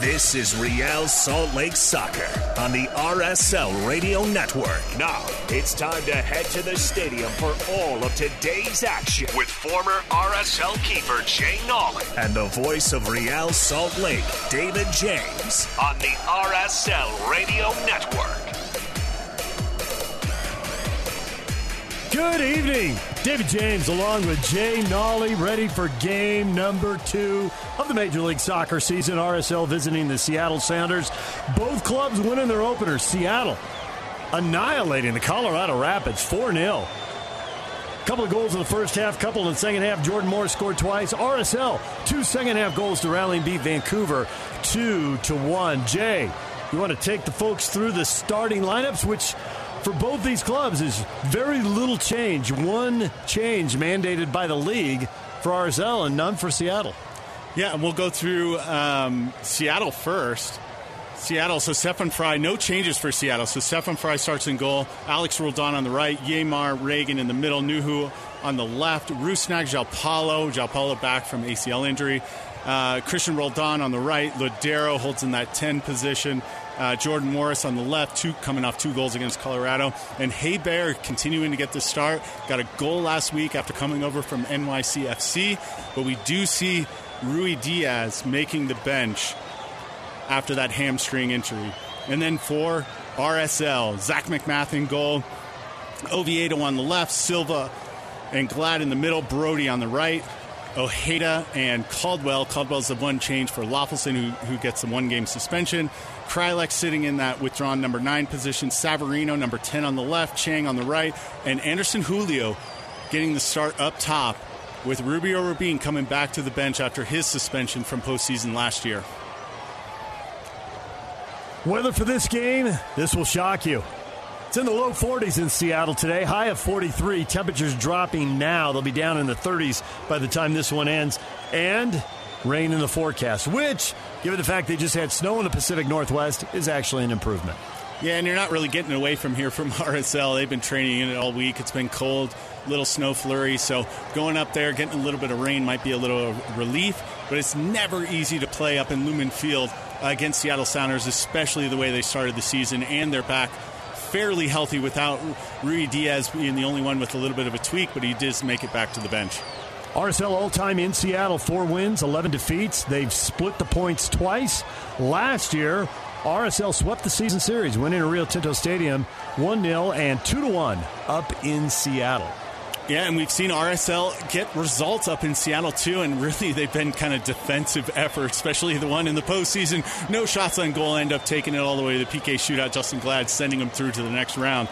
This is Real Salt Lake Soccer on the RSL Radio Network. Now, it's time to head to the stadium for all of today's action with former RSL keeper Jay Nolly And the voice of Real Salt Lake, David James. on the RSL Radio Network. Good evening. David James along with Jay Nolly ready for game number two of the Major League Soccer season. RSL visiting the Seattle Sounders. Both clubs winning their opener. Seattle annihilating the Colorado Rapids 4 0. Couple of goals in the first half, couple in the second half. Jordan Moore scored twice. RSL, two second half goals to rally and beat Vancouver, two to one. Jay, you want to take the folks through the starting lineups, which for both these clubs is very little change. One change mandated by the league for RSL and none for Seattle. Yeah, and we'll go through um, Seattle first. Seattle, so Stefan Frei, no changes for Seattle. So Stefan Frei starts in goal. Alex Roldan on the right. Yeimar Ragen in the middle. Nouhou on the left. Rusnak Joao Paulo. Jalpalo back from ACL injury. Uh, Cristian Roldan on the right. Lodeiro holds in that 10 position. Uh, Jordan Morris on the left, two coming off two goals against Colorado, and Héber continuing to get the start. Got a goal last week after coming over from NYCFC, but we do see Ruidiaz making the bench after that hamstring injury. And then for RSL, Zach MacMath goal, Oviedo on the left, Silva and Glad in the middle, Brody on the right, Ojeda and Caldwell. Caldwell's the one change for Löffelsend, who, who gets the one game suspension. Kreilach sitting in that withdrawn number nine position. Savarino, number 10 on the left. Chang on the right. And Anderson Julio getting the start up top with Rubio Rubin coming back to the bench after his suspension from postseason last year. Weather for this game, this will shock you. It's in the low 40s in Seattle today, high of 43. Temperatures dropping now. They'll be down in the 30s by the time this one ends. And rain in the forecast, which, given the fact they just had snow in the Pacific Northwest, is actually an improvement. Yeah, and you're not really getting away from here from RSL. They've been training in it all week. It's been cold, little snow flurry. So going up there, getting a little bit of rain might be a little relief, but it's never easy to play up in Lumen Field against Seattle Sounders, especially the way they started the season, and they're back fairly healthy without Ruidiaz being the only one with a little bit of a tweak, but he does make it back to the bench. RSL all time in Seattle, four wins, 11 defeats. They've split the points twice. Last year, RSL swept the season series, winning at Rio Tinto Stadium 1 0 and 2 1 up in Seattle. Yeah, and we've seen RSL get results up in Seattle too, and really they've been kind of defensive efforts, especially the one in the postseason. No shots on goal, end up taking it all the way to the PK shootout. Justen Glad sending them through to the next round.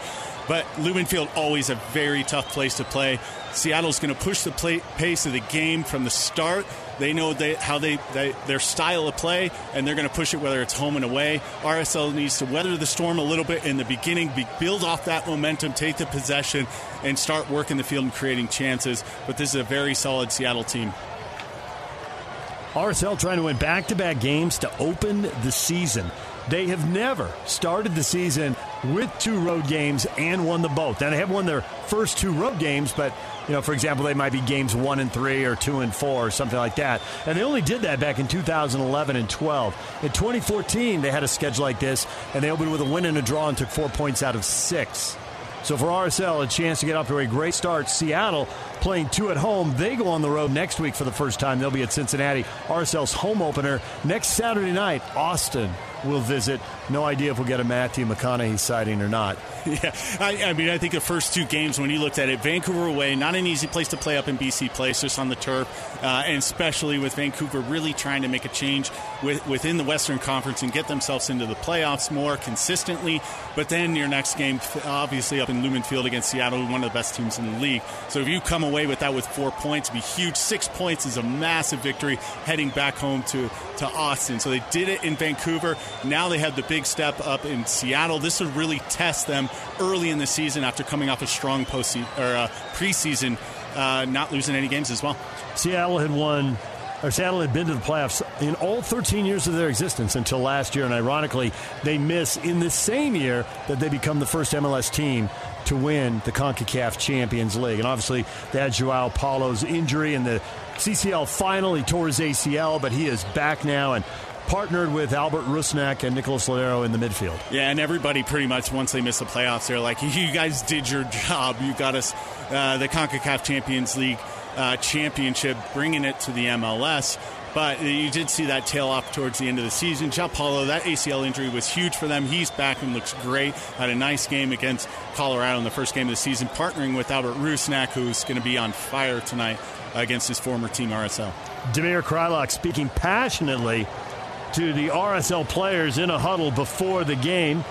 But Lumen Field always a very tough place to play. Seattle's going to push the play, pace of the game from the start. They know they, how they, they their style of play, and they're going to push it whether it's home and away. RSL needs to weather the storm a little bit in the beginning, be, build off that momentum, take the possession, and start working the field and creating chances. But this is a very solid Seattle team. RSL trying to win back to back games to open the season. They have never started the season with two road games and won the both. Now they have won their first two road games, but you know, for example, they might be games one and three or two and four or something like that. And they only did that back in 2011 and 12. In 2014, they had a schedule like this, and they opened with a win and a draw and took four points out of six. So for RSL, a chance to get off to a great start. Seattle playing two at home. They go on the road next week for the first time. They'll be at Cincinnati. RSL's home opener next Saturday night. Austin will visit. No idea if we'll get a Matthew McConaughey sighting or not. Yeah, I, I, mean, I think the first two games, when you looked at it, Vancouver away, not an easy place to play up in BC Place, just on the turf, uh, and especially with Vancouver really trying to make a change with, within the Western Conference and get themselves into the playoffs more consistently. But then your next game, obviously up in Lumen Field against Seattle, one of the best teams in the league. So if you come away with that with four points, it'd be huge. Six points is a massive victory heading back home to, to Austin. So they did it in Vancouver. Now they have the big step up in Seattle. This will really test them early in the season after coming off a strong post or uh, preseason, uh, not losing any games as well. Seattle had won. Or Seattle had been to the playoffs in all 13 years of their existence until last year, and ironically, they miss in the same year that they become the first MLS team to win the CONCACAF Champions League. And obviously, that Joao Paulo's injury in the CCL final. He tore his ACL, but he is back now. And partnered with Albert Rusnak and Nicolas Lodeiro in the midfield. Yeah, and everybody pretty much once they miss the playoffs, they're like, "You guys did your job. You got us uh, the Concacaf Champions League uh, championship, bringing it to the MLS." But you did see that tail off towards the end of the season. Joao Paulo, that ACL injury was huge for them. He's back and looks great. Had a nice game against Colorado in the first game of the season, partnering with Albert Rusnak, who's going to be on fire tonight against his former team, RSL. Damir Kreilach speaking passionately to the RSL players in a huddle before the game.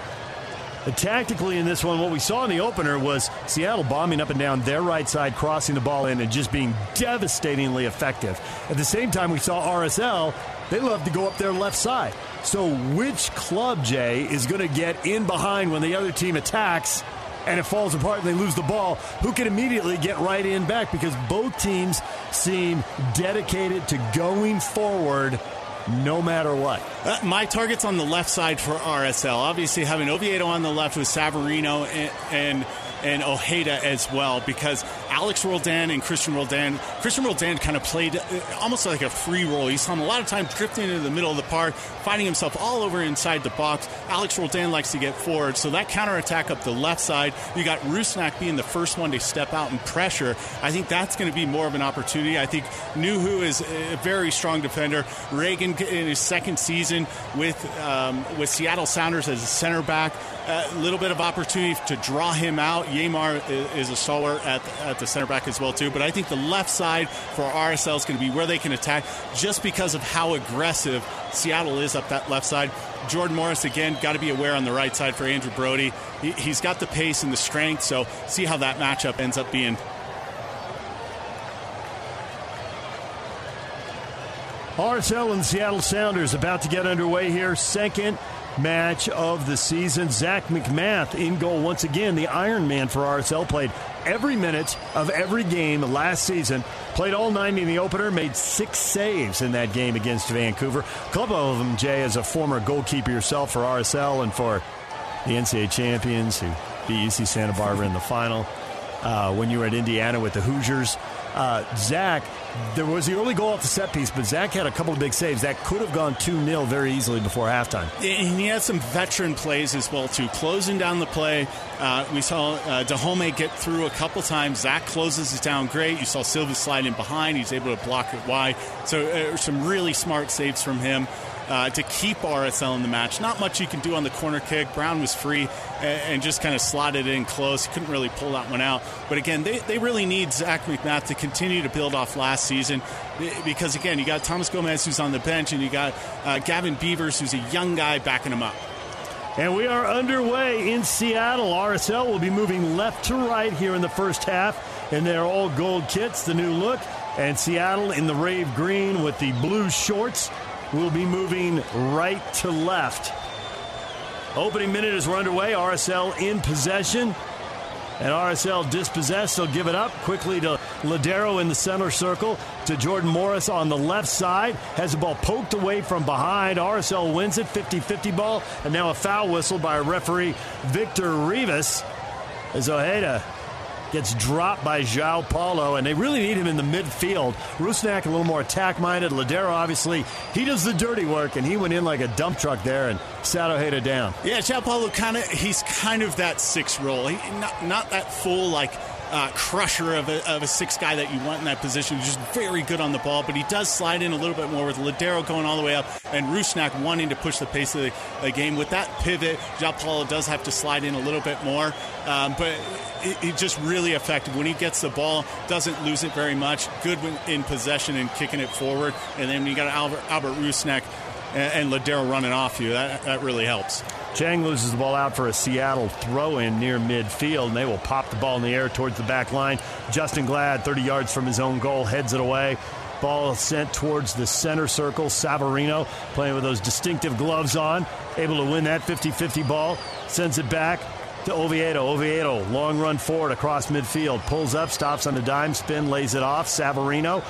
Tactically, in this one, what we saw in the opener was Seattle bombing up and down their right side, crossing the ball in, and just being devastatingly effective. At the same time, we saw RSL, they love to go up their left side. So, which club, Jay, is going to get in behind when the other team attacks and it falls apart and they lose the ball? Who can immediately get right in back? Because both teams seem dedicated to going forward no matter what. Uh, my target's on the left side for RSL. Obviously, having Oviedo on the left with Savarino and, and and Ojeda as well because Alex Roldan and Cristian Roldan, Cristian Roldan kind of played uh, almost like a free role. You saw him a lot of times drifting into the middle of the park, finding himself all over inside the box. Alex Roldan likes to get forward, so that counterattack up the left side, you got Rusnak being the first one to step out and pressure. I think that's going to be more of an opportunity. I think Nouhou is a very strong defender. Ragen in his second season with um, with Seattle Sounders as a center back, a little bit of opportunity to draw him out. Yeimar is a stalwart at, at the center back as well too. But I think the left side for RSL is going to be where they can attack, just because of how aggressive Seattle is up that left side. Jordan Morris again got to be aware on the right side for Andrew Brody. He, he's got the pace and the strength, so see how that matchup ends up being. RSL and Seattle Sounders about to get underway here. Second match of the season. Zach MacMath in goal once again. The Iron Man for RSL played every minute of every game last season. Played all 90 in the opener, made six saves in that game against Vancouver. A couple of them, Jay, as a former goalkeeper yourself for RSL and for the NCAA champions who beat UC Santa Barbara in the final. Uh, when you were at Indiana with the Hoosiers. Uh, Zach, there was the early goal off the set piece, but Zach had a couple of big saves that could have gone 2 0 very easily before halftime. And he had some veteran plays as well, too. Closing down the play. Uh, we saw uh, Dajome get through a couple times. Zach closes it down great. You saw Silva slide in behind. He's able to block it wide. So, uh, some really smart saves from him uh, to keep RSL in the match. Not much you can do on the corner kick. Brown was free and, and just kind of slotted in close. He couldn't really pull that one out. But again, they, they really need Zach MacMath to continue to build off last season because, again, you got Thomas Gomez who's on the bench and you got uh, Gavin Beavers who's a young guy backing him up. And we are underway in Seattle. RSL will be moving left to right here in the first half in their all gold kits, the new look. And Seattle in the rave green with the blue shorts will be moving right to left. Opening minute as we're underway. RSL in possession. And RSL dispossessed. They'll give it up quickly to Lodeiro in the center circle. To Jordan Morris on the left side. Has the ball poked away from behind. RSL wins it. 50 50 ball. And now a foul whistle by referee Victor Rivas. As Ojeda gets dropped by Joao Paulo, and they really need him in the midfield. Rusnak a little more attack minded. Lodeiro, obviously, he does the dirty work, and he went in like a dump truck there and sat Ojeda down. Yeah, Joao Paulo kind of he's kind of that six role. He, not not that full like uh, crusher of a, of a six guy that you want in that position. He's just very good on the ball, but he does slide in a little bit more with Lodeiro going all the way up and Rusnak wanting to push the pace of the, the game. With that pivot, Paulo does have to slide in a little bit more, um, but he's just really effective. When he gets the ball, doesn't lose it very much. Good in possession and kicking it forward. And then you got Albert, Albert Rusnak and, and Lodeiro running off you, that, that really helps. Chang loses the ball out for a Seattle throw in near midfield, and they will pop the ball in the air towards the back line. Justen Glad, 30 yards from his own goal, heads it away. Ball sent towards the center circle. Savarino playing with those distinctive gloves on, able to win that 50 50 ball, sends it back to Oviedo. Oviedo, long run forward across midfield, pulls up, stops on a dime spin, lays it off. Savarino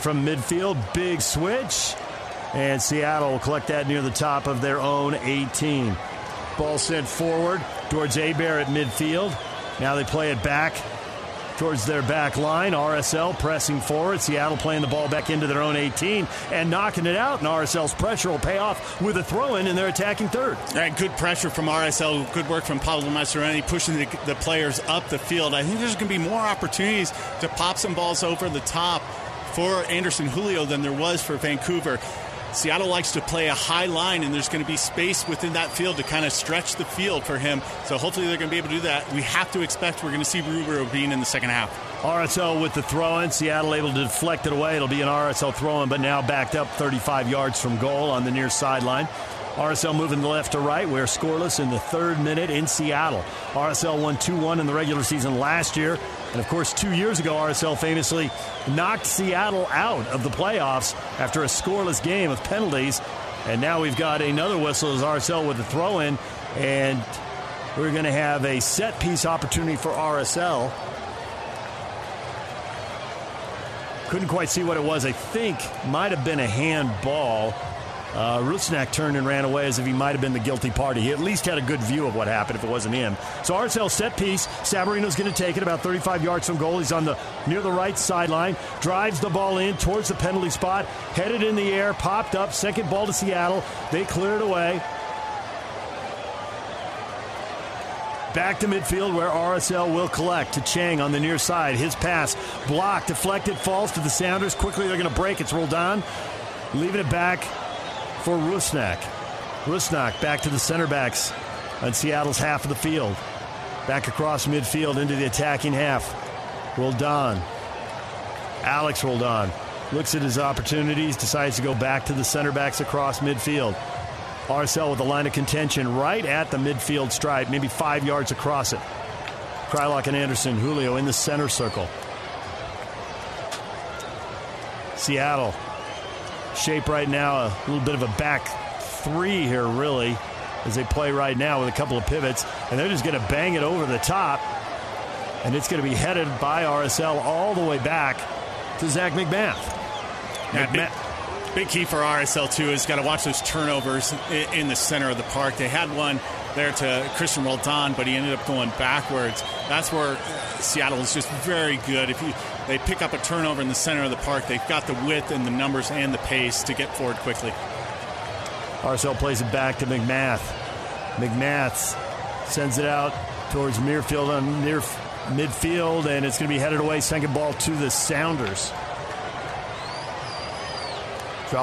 from midfield, big switch. And Seattle will collect that near the top of their own 18. Ball sent forward towards Abear at midfield. Now they play it back towards their back line. RSL pressing forward. Seattle playing the ball back into their own 18 and knocking it out. And RSL's pressure will pay off with a throw in, and they're attacking third. Right, good pressure from RSL. Good work from Pablo Mastroeni pushing the, the players up the field. I think there's going to be more opportunities to pop some balls over the top for Anderson Julio than there was for Vancouver. Seattle likes to play a high line, and there's going to be space within that field to kind of stretch the field for him. So hopefully they're going to be able to do that. We have to expect we're going to see Rubio being in the second half. RSL with the throw in. Seattle able to deflect it away. It'll be an RSL throw in, but now backed up 35 yards from goal on the near sideline. RSL moving left to right. We're scoreless in the third minute in Seattle. RSL won 2 1 in the regular season last year. And of course, two years ago, RSL famously knocked Seattle out of the playoffs after a scoreless game of penalties. And now we've got another whistle as RSL with a throw in. And we're going to have a set piece opportunity for RSL. Couldn't quite see what it was. I think might have been a handball. Uh, Rusnak turned and ran away as if he might have been the guilty party. He at least had a good view of what happened if it wasn't him. So RSL set piece. Savarino's going to take it about 35 yards from goal. He's on the near the right sideline. Drives the ball in towards the penalty spot. Headed in the air. Popped up. Second ball to Seattle. They clear it away. Back to midfield where RSL will collect to Chang on the near side. His pass blocked, deflected, falls to the Sounders. Quickly they're going to break. It's rolled on. Leaving it back for Rusnak. Rusnak back to the center backs on Seattle's half of the field. Back across midfield into the attacking half. Roldan. Alex Roldan looks at his opportunities, decides to go back to the center backs across midfield. RSL with a line of contention right at the midfield stripe, maybe five yards across it. Kreilach and Anderson, Julio in the center circle. Seattle shape right now, a little bit of a back three here, really, as they play right now with a couple of pivots. And they're just going to bang it over the top. And it's going to be headed by RSL all the way back to Zach MacMath. Yeah, big, big, key for RSL, too, is got to watch those turnovers in, in the center of the park. They had one there to Cristian Roldan, but he ended up going backwards. That's where Seattle is just very good. If you they pick up a turnover in the center of the park, they've got the width and the numbers and the pace to get forward quickly. RSL plays it back to MacMath. MacMath sends it out towards Muirfield on near midfield, and it's going to be headed away. Second ball to the Sounders.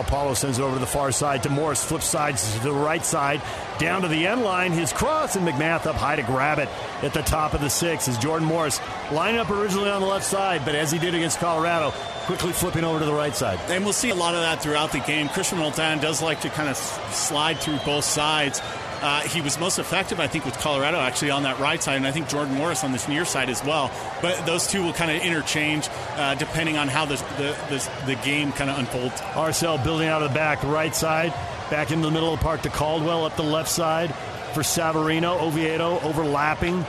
Paulo sends it over to the far side to Morris. Flip sides to the right side. Down to the end line. His cross and MacMath up high to grab it at the top of the six as Jordan Morris lining up originally on the left side, but as he did against Colorado, quickly flipping over to the right side. And we'll see a lot of that throughout the game. Cristian Roldan does like to kind of slide through both sides. Uh, he was most effective, I think, with Colorado actually on that right side, and I think Jordan Morris on this near side as well. But those two will kind of interchange uh, depending on how this, the, this, the game kind of unfolds. RSL building out of the back, right side, back into the middle of the park to Caldwell up the left side for Savarino, Oviedo overlapping.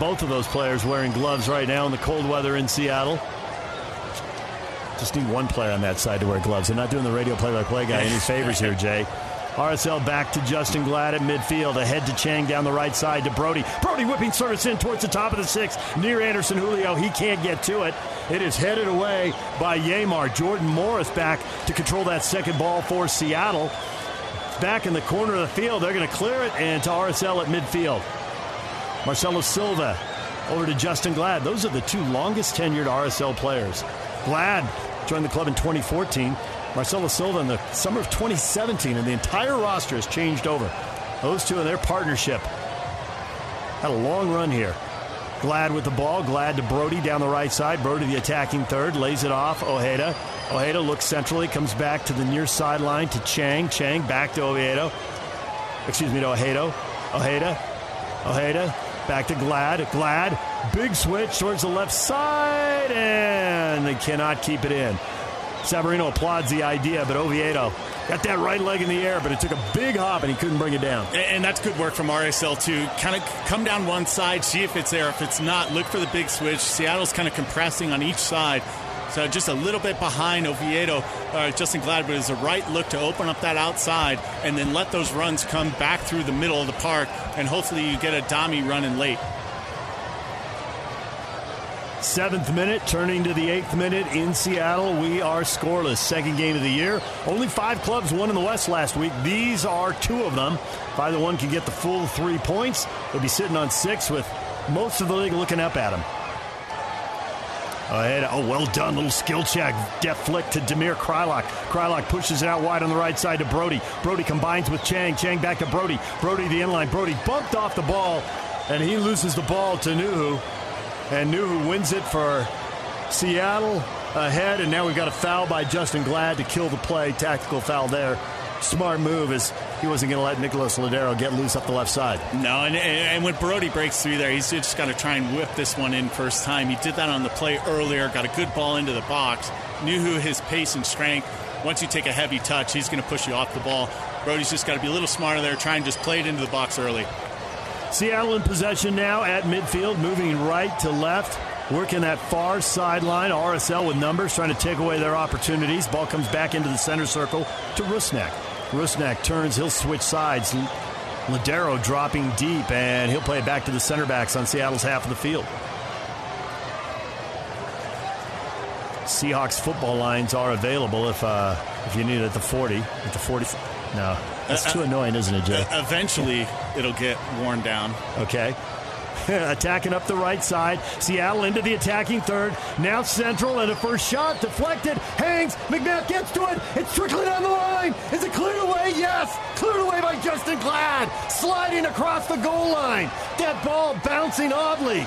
Both of those players wearing gloves right now in the cold weather in Seattle. Just need one player on that side to wear gloves. They're not doing the radio play-by-play guy any favors here, Jay. RSL back to Justen Glad at midfield. Ahead to Chang down the right side to Brody. Brody whipping service in towards the top of the six. Near Anderson Julio. He can't get to it. It is headed away by Yeimar. Jordan Morris back to control that second ball for Seattle. Back in the corner of the field. They're going to clear it and to RSL at midfield. Marcelo Silva over to Justen Glad. Those are the two longest tenured RSL players. Glad joined the club in 2014. Marcelo Silva in the summer of 2017, and the entire roster has changed over. Those two and their partnership had a long run here. Glad with the ball. Glad to Brody down the right side. Brody, the attacking third, lays it off. Ojeda. Ojeda looks centrally, comes back to the near sideline to Chang. Chang back to Oviedo. Excuse me, to Ojeda. Ojeda. Ojeda. Back to Glad. Glad. Big switch towards the left side, and they cannot keep it in. Savarino applauds the idea, but Oviedo got that right leg in the air, but it took a big hop and he couldn't bring it down. And that's good work from RSL too. Kind of come down one side, see if it's there. If it's not, look for the big switch. Seattle's kind of compressing on each side. So just a little bit behind Oviedo. Uh, Justen Glad, is a right look to open up that outside and then let those runs come back through the middle of the park, and hopefully you get a Dami running late. Seventh minute, turning to the eighth minute in Seattle. We are scoreless. Second game of the year. Only five clubs won in the West last week. These are two of them. If either one can get the full three points, they'll be sitting on six with most of the league looking up at them. Ahead. Oh, well done. Little skill check. Deft flick to Damir Kreilach. Kreilach pushes it out wide on the right side to Brody. Brody combines with Chang. Chang back to Brody. Brody the inline. Brody bumped off the ball, and he loses the ball to Nouhou. And Nuhu wins it for Seattle ahead. And now we've got a foul by Justen Glad to kill the play. Tactical foul there. Smart move as he wasn't going to let Nicolas Lodeiro get loose up the left side. No, and, and when Brody breaks through there, he's just got to try and whip this one in first time. He did that on the play earlier, got a good ball into the box. Who his pace and strength. Once you take a heavy touch, he's going to push you off the ball. Brody's just got to be a little smarter there, try and just play it into the box early. Seattle in possession now at midfield, moving right to left. Working that far sideline, RSL with numbers, trying to take away their opportunities. Ball comes back into the center circle to Rusnak. Rusnak turns, he'll switch sides. Lodeiro dropping deep, and he'll play it back to the center backs on Seattle's half of the field. Seahawks football lines are available if uh, if you need it at the 40. At the 40. No, that's uh, too annoying, isn't it, Jay? Eventually, it'll get worn down. Okay. attacking up the right side. Seattle into the attacking third. Now central and a first shot deflected. Hangs. MacMath gets to it. It's trickling down the line. Is it cleared away? Yes. Cleared away by Justen Glad. Sliding across the goal line. That ball bouncing oddly.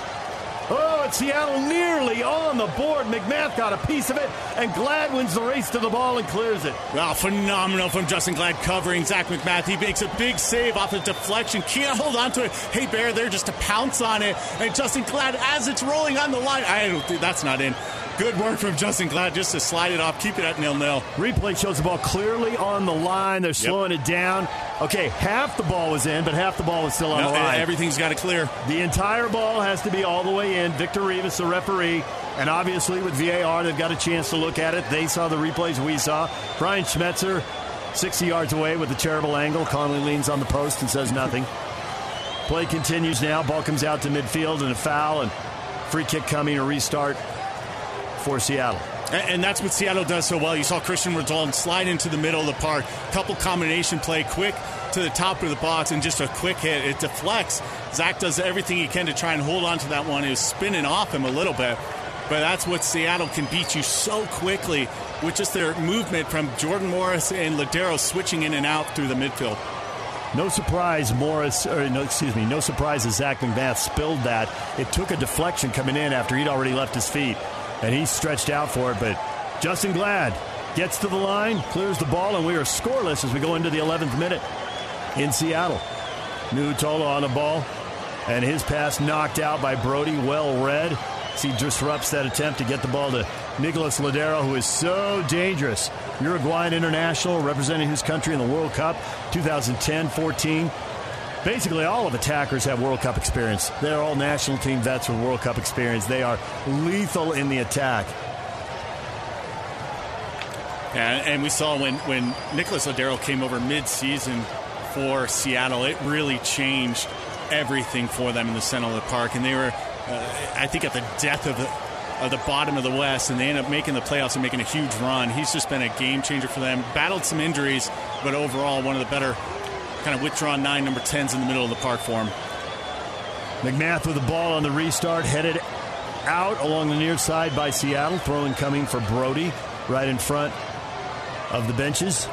Oh, it's Seattle nearly on the board. MacMath got a piece of it, and Glad wins the race to the ball and clears it. Well, phenomenal from Justen Glad covering Zach MacMath. He makes a big save off a deflection. Can't hold on to it. Héber there just to pounce on it. And Justen Glad, as it's rolling on the line, I don't think that's not in. Good work from Justen Glad just to slide it off, keep it at nil nil. Replay shows the ball clearly on the line. They're slowing yep. it down. Okay, half the ball was in, but half the ball was still on no, the line. Everything's got to clear. The entire ball has to be all the way in. Victor Rivas, the referee, and obviously with VAR, they've got a chance to look at it. They saw the replays we saw. Brian Schmetzer, 60 yards away with a terrible angle. Conley leans on the post and says nothing. Play continues now. Ball comes out to midfield and a foul and free kick coming, a restart for Seattle. And that's what Seattle does so well. You saw Cristian Roldan slide into the middle of the park, couple combination play, quick to the top of the box, and just a quick hit. It deflects. Zach does everything he can to try and hold on to that one. It was spinning off him a little bit. But that's what Seattle can beat you so quickly with just their movement from Jordan Morris and Lodeiro switching in and out through the midfield. No surprise, Morris, or no, excuse me, no surprise that Zach MacMath spilled that. It took a deflection coming in after he'd already left his feet and he's stretched out for it. But Justen Glad gets to the line, clears the ball, and we are scoreless as we go into the 11th minute in Seattle. Nouhou Tolo on the ball, and his pass knocked out by Brody, well read. As he disrupts that attempt to get the ball to Nicolas Lodeiro, who is so dangerous. Uruguayan international, representing his country in the World Cup 2010 14 basically all of attackers have World Cup experience. They're all national team vets with World Cup experience. They are lethal in the attack. Yeah, and we saw when, when Nicolas Lodeiro came over mid-season for Seattle, it really changed everything for them in the center of the park. And they were, uh, I think, at the death of the, of the bottom of the West, and they ended up making the playoffs and making a huge run. He's just been a game changer for them. Battled some injuries, but overall one of the better kind of withdrawn nine number 10s in the middle of the park for him. MacMath with the ball on the restart, headed out along the near side by Seattle. Throwing coming for Brody right in front of the benches.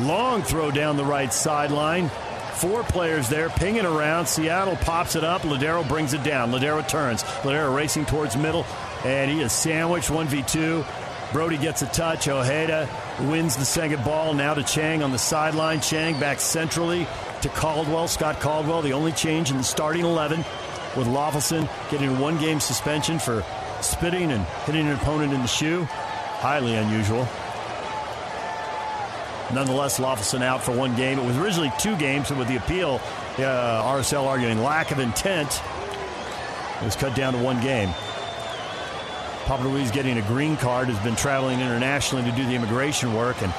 Long throw down the right sideline. Four players there, pinging around. Seattle pops it up. Lodeiro brings it down. Lodeiro turns. Lodeiro racing towards middle, and he is sandwiched 1v2. Brody gets a touch. Ojeda wins the second ball. Now to Chang on the sideline. Chang back centrally to Caldwell. Scott Caldwell, the only change in the starting 11, with Löffelsend getting a one game suspension for spitting and hitting an opponent in the shoe. Highly unusual. Nonetheless, Löffelsend out for one game. It was originally two games, but with the appeal, uh, RSL arguing lack of intent, it was cut down to one game. Papa Ruiz getting a green card, has been traveling internationally to do the immigration work, and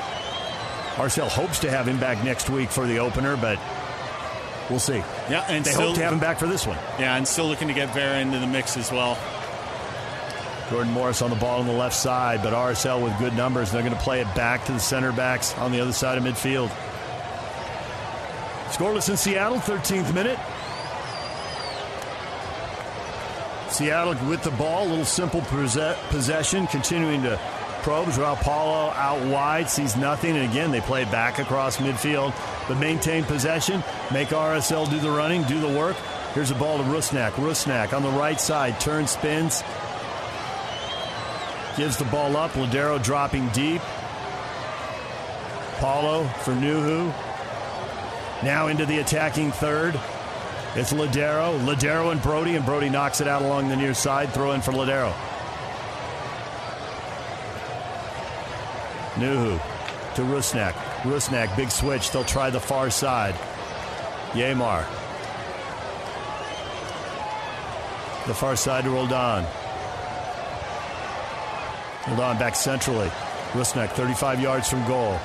RSL hopes to have him back next week for the opener, but we'll see. Yeah, and they still, hope to have him back for this one. Yeah, and still looking to get Vera into the mix as well. Jordan Morris on the ball on the left side, but RSL with good numbers. They're going to play it back to the center backs on the other side of midfield. Scoreless in Seattle, 13th minute. Seattle with the ball, a little simple possession, continuing to probe. Joao Paulo out wide, sees nothing, and again they play back across midfield, but maintain possession, make RSL do the running, do the work. Here's a ball to Rusnak. Rusnak on the right side, turns, spins, gives the ball up. Lodeiro dropping deep. Paulo for Nouhou. Now into the attacking third. It's Lodeiro. Lodeiro and Brody, and Brody knocks it out along the near side. Throw in for Lodeiro. Nouhou to Rusnak. Rusnak, big switch. They'll try the far side. Yeimar. The far side to Roldan. Roldan back centrally. Rusnak 35 yards from goal.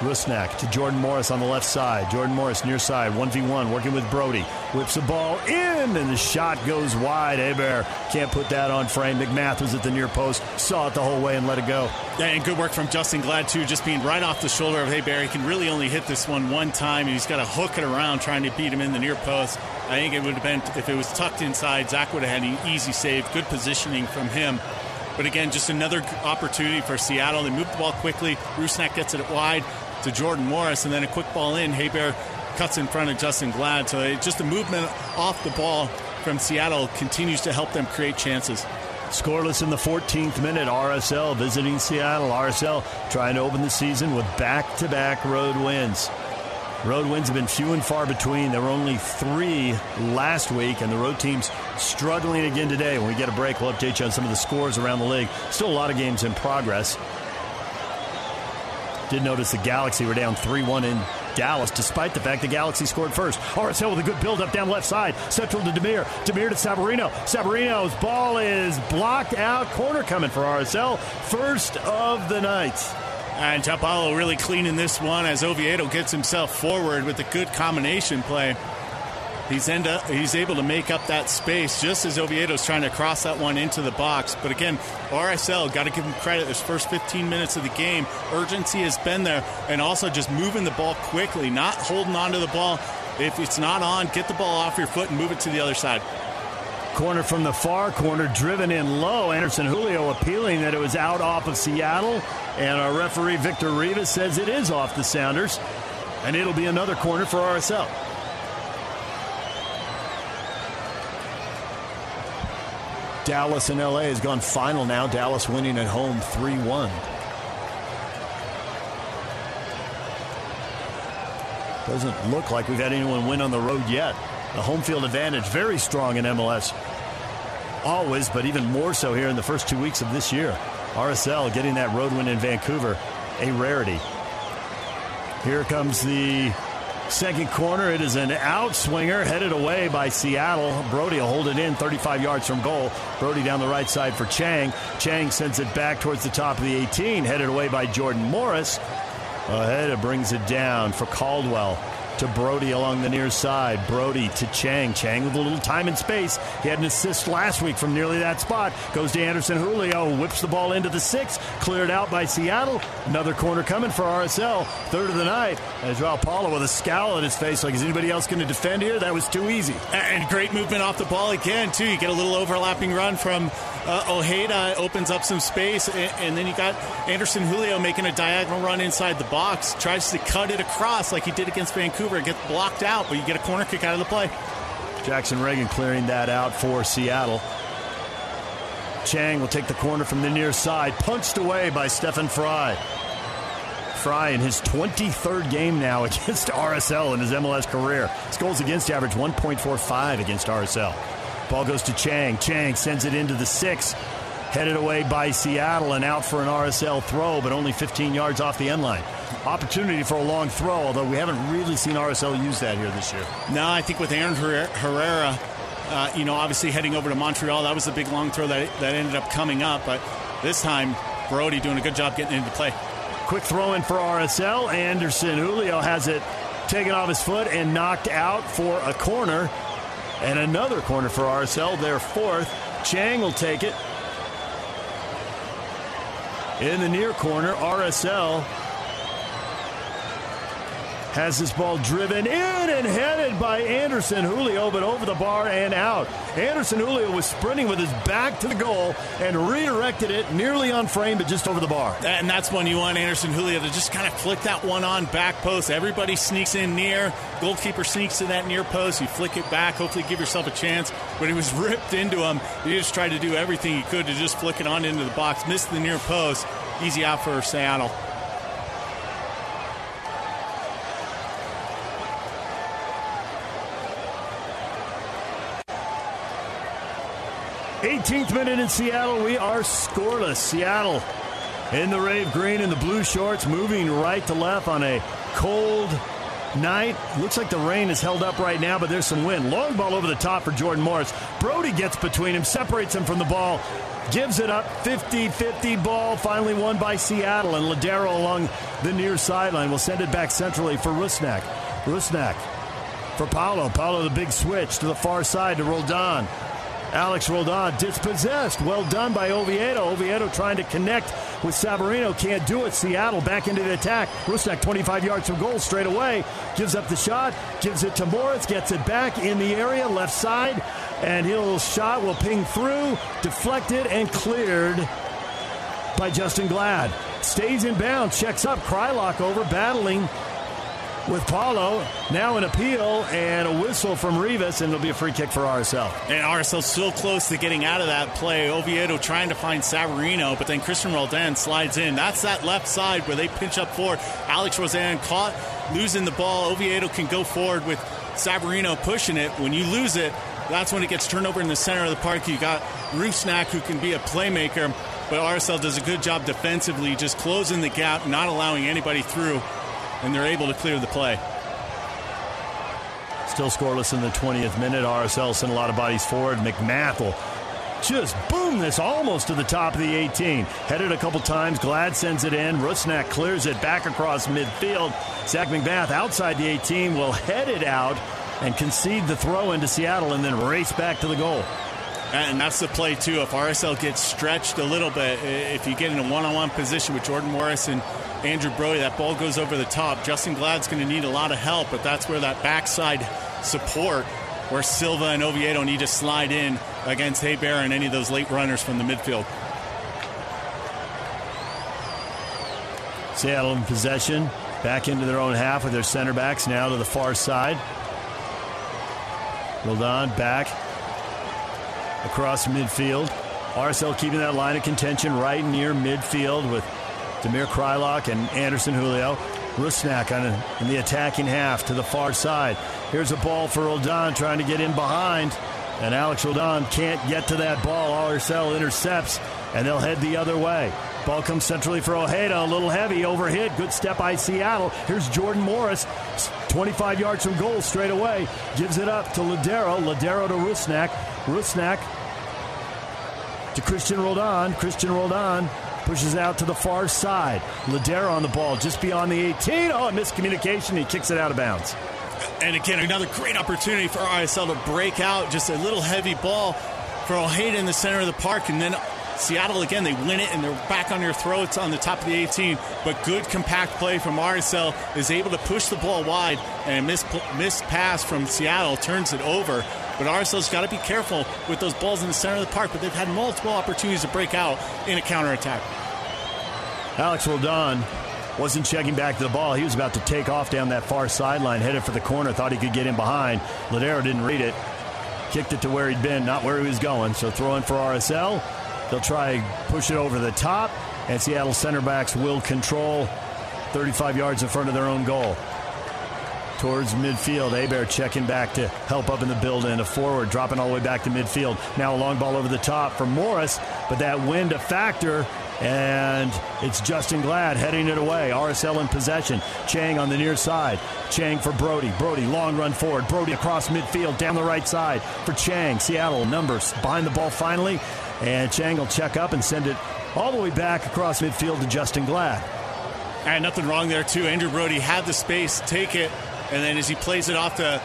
Rusnak to Jordan Morris on the left side. Jordan Morris near side, 1v1, working with Brody. Whips the ball in, and the shot goes wide. Héber can't put that on frame. MacMath was at the near post, saw it the whole way and let it go. Yeah, and good work from Justen Glad, too, just being right off the shoulder of Héber. He can really only hit this one one time, and he's got to hook it around trying to beat him in the near post. I think it would have been, if it was tucked inside, Zach would have had an easy save. Good positioning from him. But again, just another opportunity for Seattle. They move the ball quickly. Rusnak gets it wide to Jordan Morris, and then a quick ball in. Héber cuts in front of Justen Glad. So just a movement off the ball from Seattle continues to help them create chances. Scoreless in the 14th minute. RSL visiting Seattle. RSL trying to open the season with back to back road wins. Road wins have been few and far between. There were only three last week, and the road teams struggling again today. When we get a break, we'll update you on some of the scores around the league. Still a lot of games in progress. Did notice the Galaxy were down 3 1 in Dallas, despite the fact the Galaxy scored first. RSL with a good build up down left side. Central to Damir. Damir to Savarino. Savarino's ball is blocked out. Corner coming for RSL. First of the night. And Tapalo really cleaning this one as Oviedo gets himself forward with a good combination play. He's, end up, he's able to make up that space just as Oviedo's trying to cross that one into the box. But again, RSL, got to give him credit. This first 15 minutes of the game, urgency has been there, and also just moving the ball quickly, not holding on to the ball. If it's not on, get the ball off your foot and move it to the other side. Corner from the far corner, driven in low. Anderson Julio appealing that it was out off of Seattle. And our referee, Victor Rivas, says it is off the Sounders. And it'll be another corner for RSL. Dallas and LA has gone final now. Dallas winning at home 3 1. Doesn't look like we've had anyone win on the road yet. The home field advantage very strong in MLS. Always, but even more so here in the first two weeks of this year. RSL getting that road win in Vancouver, a rarity. Here comes the Second corner, it is an outswinger headed away by Seattle. Brody will hold it in 35 yards from goal. Brody down the right side for Chang. Chang sends it back towards the top of the 18, headed away by Jordan Morris. Ahead, it brings it down for Caldwell to Brody along the near side. Brody to Chang. Chang with a little time and space. He had an assist last week from nearly that spot. Goes to Anderson Julio. Whips the ball into the six. Cleared out by Seattle. Another corner coming for RSL. Third of the night. As Joao Paulo with a scowl on his face. Like, is anybody else going to defend here? That was too easy. And great movement off the ball again, too. You get a little overlapping run from uh, Ojeda. Opens up some space. And, and then you got Anderson Julio making a diagonal run inside the box. Tries to cut it across like he did against Vancouver. It gets blocked out, but you get a corner kick out of the play. Jackson Ragen clearing that out for Seattle. Chang will take the corner from the near side, punched away by Stefan Frei. Frei in his 23rd game now against RSL in his MLS career. His goals against average 1.45 against RSL. Ball goes to Chang. Chang sends it into the six. Headed away by Seattle and out for an RSL throw, but only 15 yards off the end line. Opportunity for a long throw, although we haven't really seen RSL use that here this year. No, I think with Aaron Herrera, uh, you know, obviously heading over to Montreal, that was a big long throw that, that ended up coming up. But this time, Brody doing a good job getting into play. Quick throw in for RSL. Anderson Julio has it taken off his foot and knocked out for a corner. And another corner for RSL, their fourth. Chang will take it. In the near corner, RSL has this ball driven in and headed by Anderson Julio, but over the bar and out. Anderson Julio was sprinting with his back to the goal and redirected it nearly on frame, but just over the bar. And that's when you want Anderson Julio to just kind of flick that one on back post. Everybody sneaks in near. Goalkeeper sneaks to that near post. You flick it back, hopefully give yourself a chance. But he was ripped into him. He just tried to do everything he could to just flick it on into the box. Missed the near post. Easy out for Seattle. 18th minute in Seattle. We are scoreless. Seattle in the rave green and the blue shorts, moving right to left on a cold night. Looks like the rain is held up right now, but there's some wind. Long ball over the top for Jordan Morris. Brody gets between him, separates him from the ball, gives it up 50 50 ball, finally won by Seattle. And Lodeiro along the near sideline will send it back centrally for Rusnak. Rusnak for Paulo. Paulo, the big switch to the far side to Roldan. Alex Roldan dispossessed. Well done by Oviedo. Oviedo trying to connect with Savarino. Can't do it. Seattle back into the attack. Rusnak 25 yards from goal straight away. Gives up the shot. Gives it to Morris. Gets it back in the area, left side. And he'll shot will ping through. Deflected and cleared by Justen Glad. Stays in bounds. Checks up. Kreilach over battling with Paulo. Now an appeal and a whistle from Rivas, and it'll be a free kick for RSL. And RSL so close to getting out of that play. Oviedo trying to find Savarino, but then Cristian Roldan slides in. That's that left side where they pinch up forward. Alex Roldan caught losing the ball. Oviedo can go forward with Savarino pushing it. When you lose it, that's when it gets turned over in the center of the park. You got Rusnak who can be a playmaker, but RSL does a good job defensively, just closing the gap, not allowing anybody through and they're able to clear the play. Still scoreless in the 20th minute. RSL sent a lot of bodies forward. MacMath will just boom this almost to the top of the 18. Headed a couple times. Glad sends it in. Rusnak clears it back across midfield. Zach MacMath outside the 18 will head it out and concede the throw into Seattle and then race back to the goal. And that's the play, too. If RSL gets stretched a little bit, if you get in a one on one position with Jordan Morris and Andrew Brody. That ball goes over the top. Justen Glad's going to need a lot of help, but that's where that backside support, where Silva and Oviedo need to slide in against Héber and any of those late runners from the midfield. Seattle in possession. Back into their own half with their center backs now to the far side. Roldan back across midfield. RSL keeping that line of contention right near midfield with Damir Kreilach and Anderson Julio. Rusnak on in the attacking half to the far side. Here's a ball for Roldan trying to get in behind. And Alex Roldan can't get to that ball. RSL intercepts, and they'll head the other way. Ball comes centrally for Ojeda, a little heavy, overhit. Good step by Seattle. Here's Jordan Morris, 25 yards from goal straight away. Gives it up to Lodeiro. Lodeiro to Rusnak. Rusnak to Cristian Roldan. Cristian Roldan pushes out to the far side. Lodeiro on the ball just beyond the 18. Oh, a miscommunication. He kicks it out of bounds. And again, another great opportunity for RSL to break out. Just a little heavy ball for Ojeda in the center of the park. And then Seattle, again, they win it and they're back on their throats on the top of the 18. But good compact play from RSL is able to push the ball wide. And a miss, miss pass from Seattle turns it over. But RSL's got to be careful with those balls in the center of the park. But they've had multiple opportunities to break out in a counterattack. Alex Roldan wasn't checking back to the ball. He was about to take off down that far sideline, headed for the corner, thought he could get in behind. Lodeiro didn't read it. Kicked it to where he'd been, not where he was going. So throwing for RSL. They'll try push it over the top, and Seattle center backs will control 35 yards in front of their own goal. Towards midfield, Héber checking back to help up in the build and a forward, dropping all the way back to midfield. Now a long ball over the top for Morris, but that wind a factor and it's Justen Glad heading it away. RSL in possession. Chang on the near side. Chang for Brody. Brody, long run forward. Brody across midfield, down the right side for Chang. Seattle numbers behind the ball finally. And Chang will check up and send it all the way back across midfield to Justen Glad. And nothing wrong there, too. Andrew Brody had the space, take it, and then as he plays it off to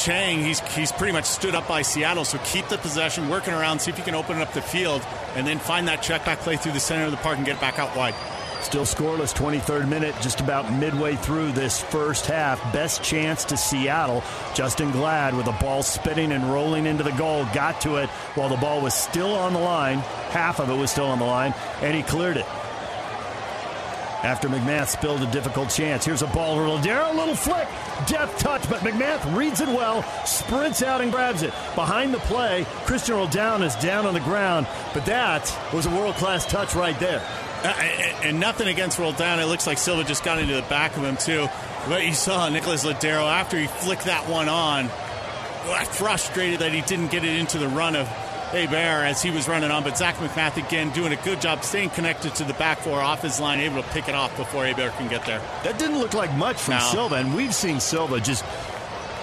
Chang, he's he's pretty much stood up by Seattle. So keep the possession, working around, see if you can open up the field, and then find that check back play through the center of the park and get back out wide. Still scoreless, 23rd minute, just about midway through this first half. Best chance to Seattle. Justen Glad with the ball spinning and rolling into the goal, got to it while the ball was still on the line. Half of it was still on the line, and he cleared it after MacMath spilled a difficult chance. Here's a ball to Lodeiro, a little flick, deft touch, but MacMath reads it well, sprints out and grabs it. Behind the play, Cristian Roldan is down on the ground, but that was a world-class touch right there. Uh, and nothing against Roldan. It looks like Silva just got into the back of him, too. But you saw Nicholas Lodeiro after he flicked that one on, frustrated that he didn't get it into the run of Bear as he was running on, but Zach MacMath again doing a good job staying connected to the back four off his line, able to pick it off before Bear can get there. That didn't look like much from no. Silva, and we've seen Silva just.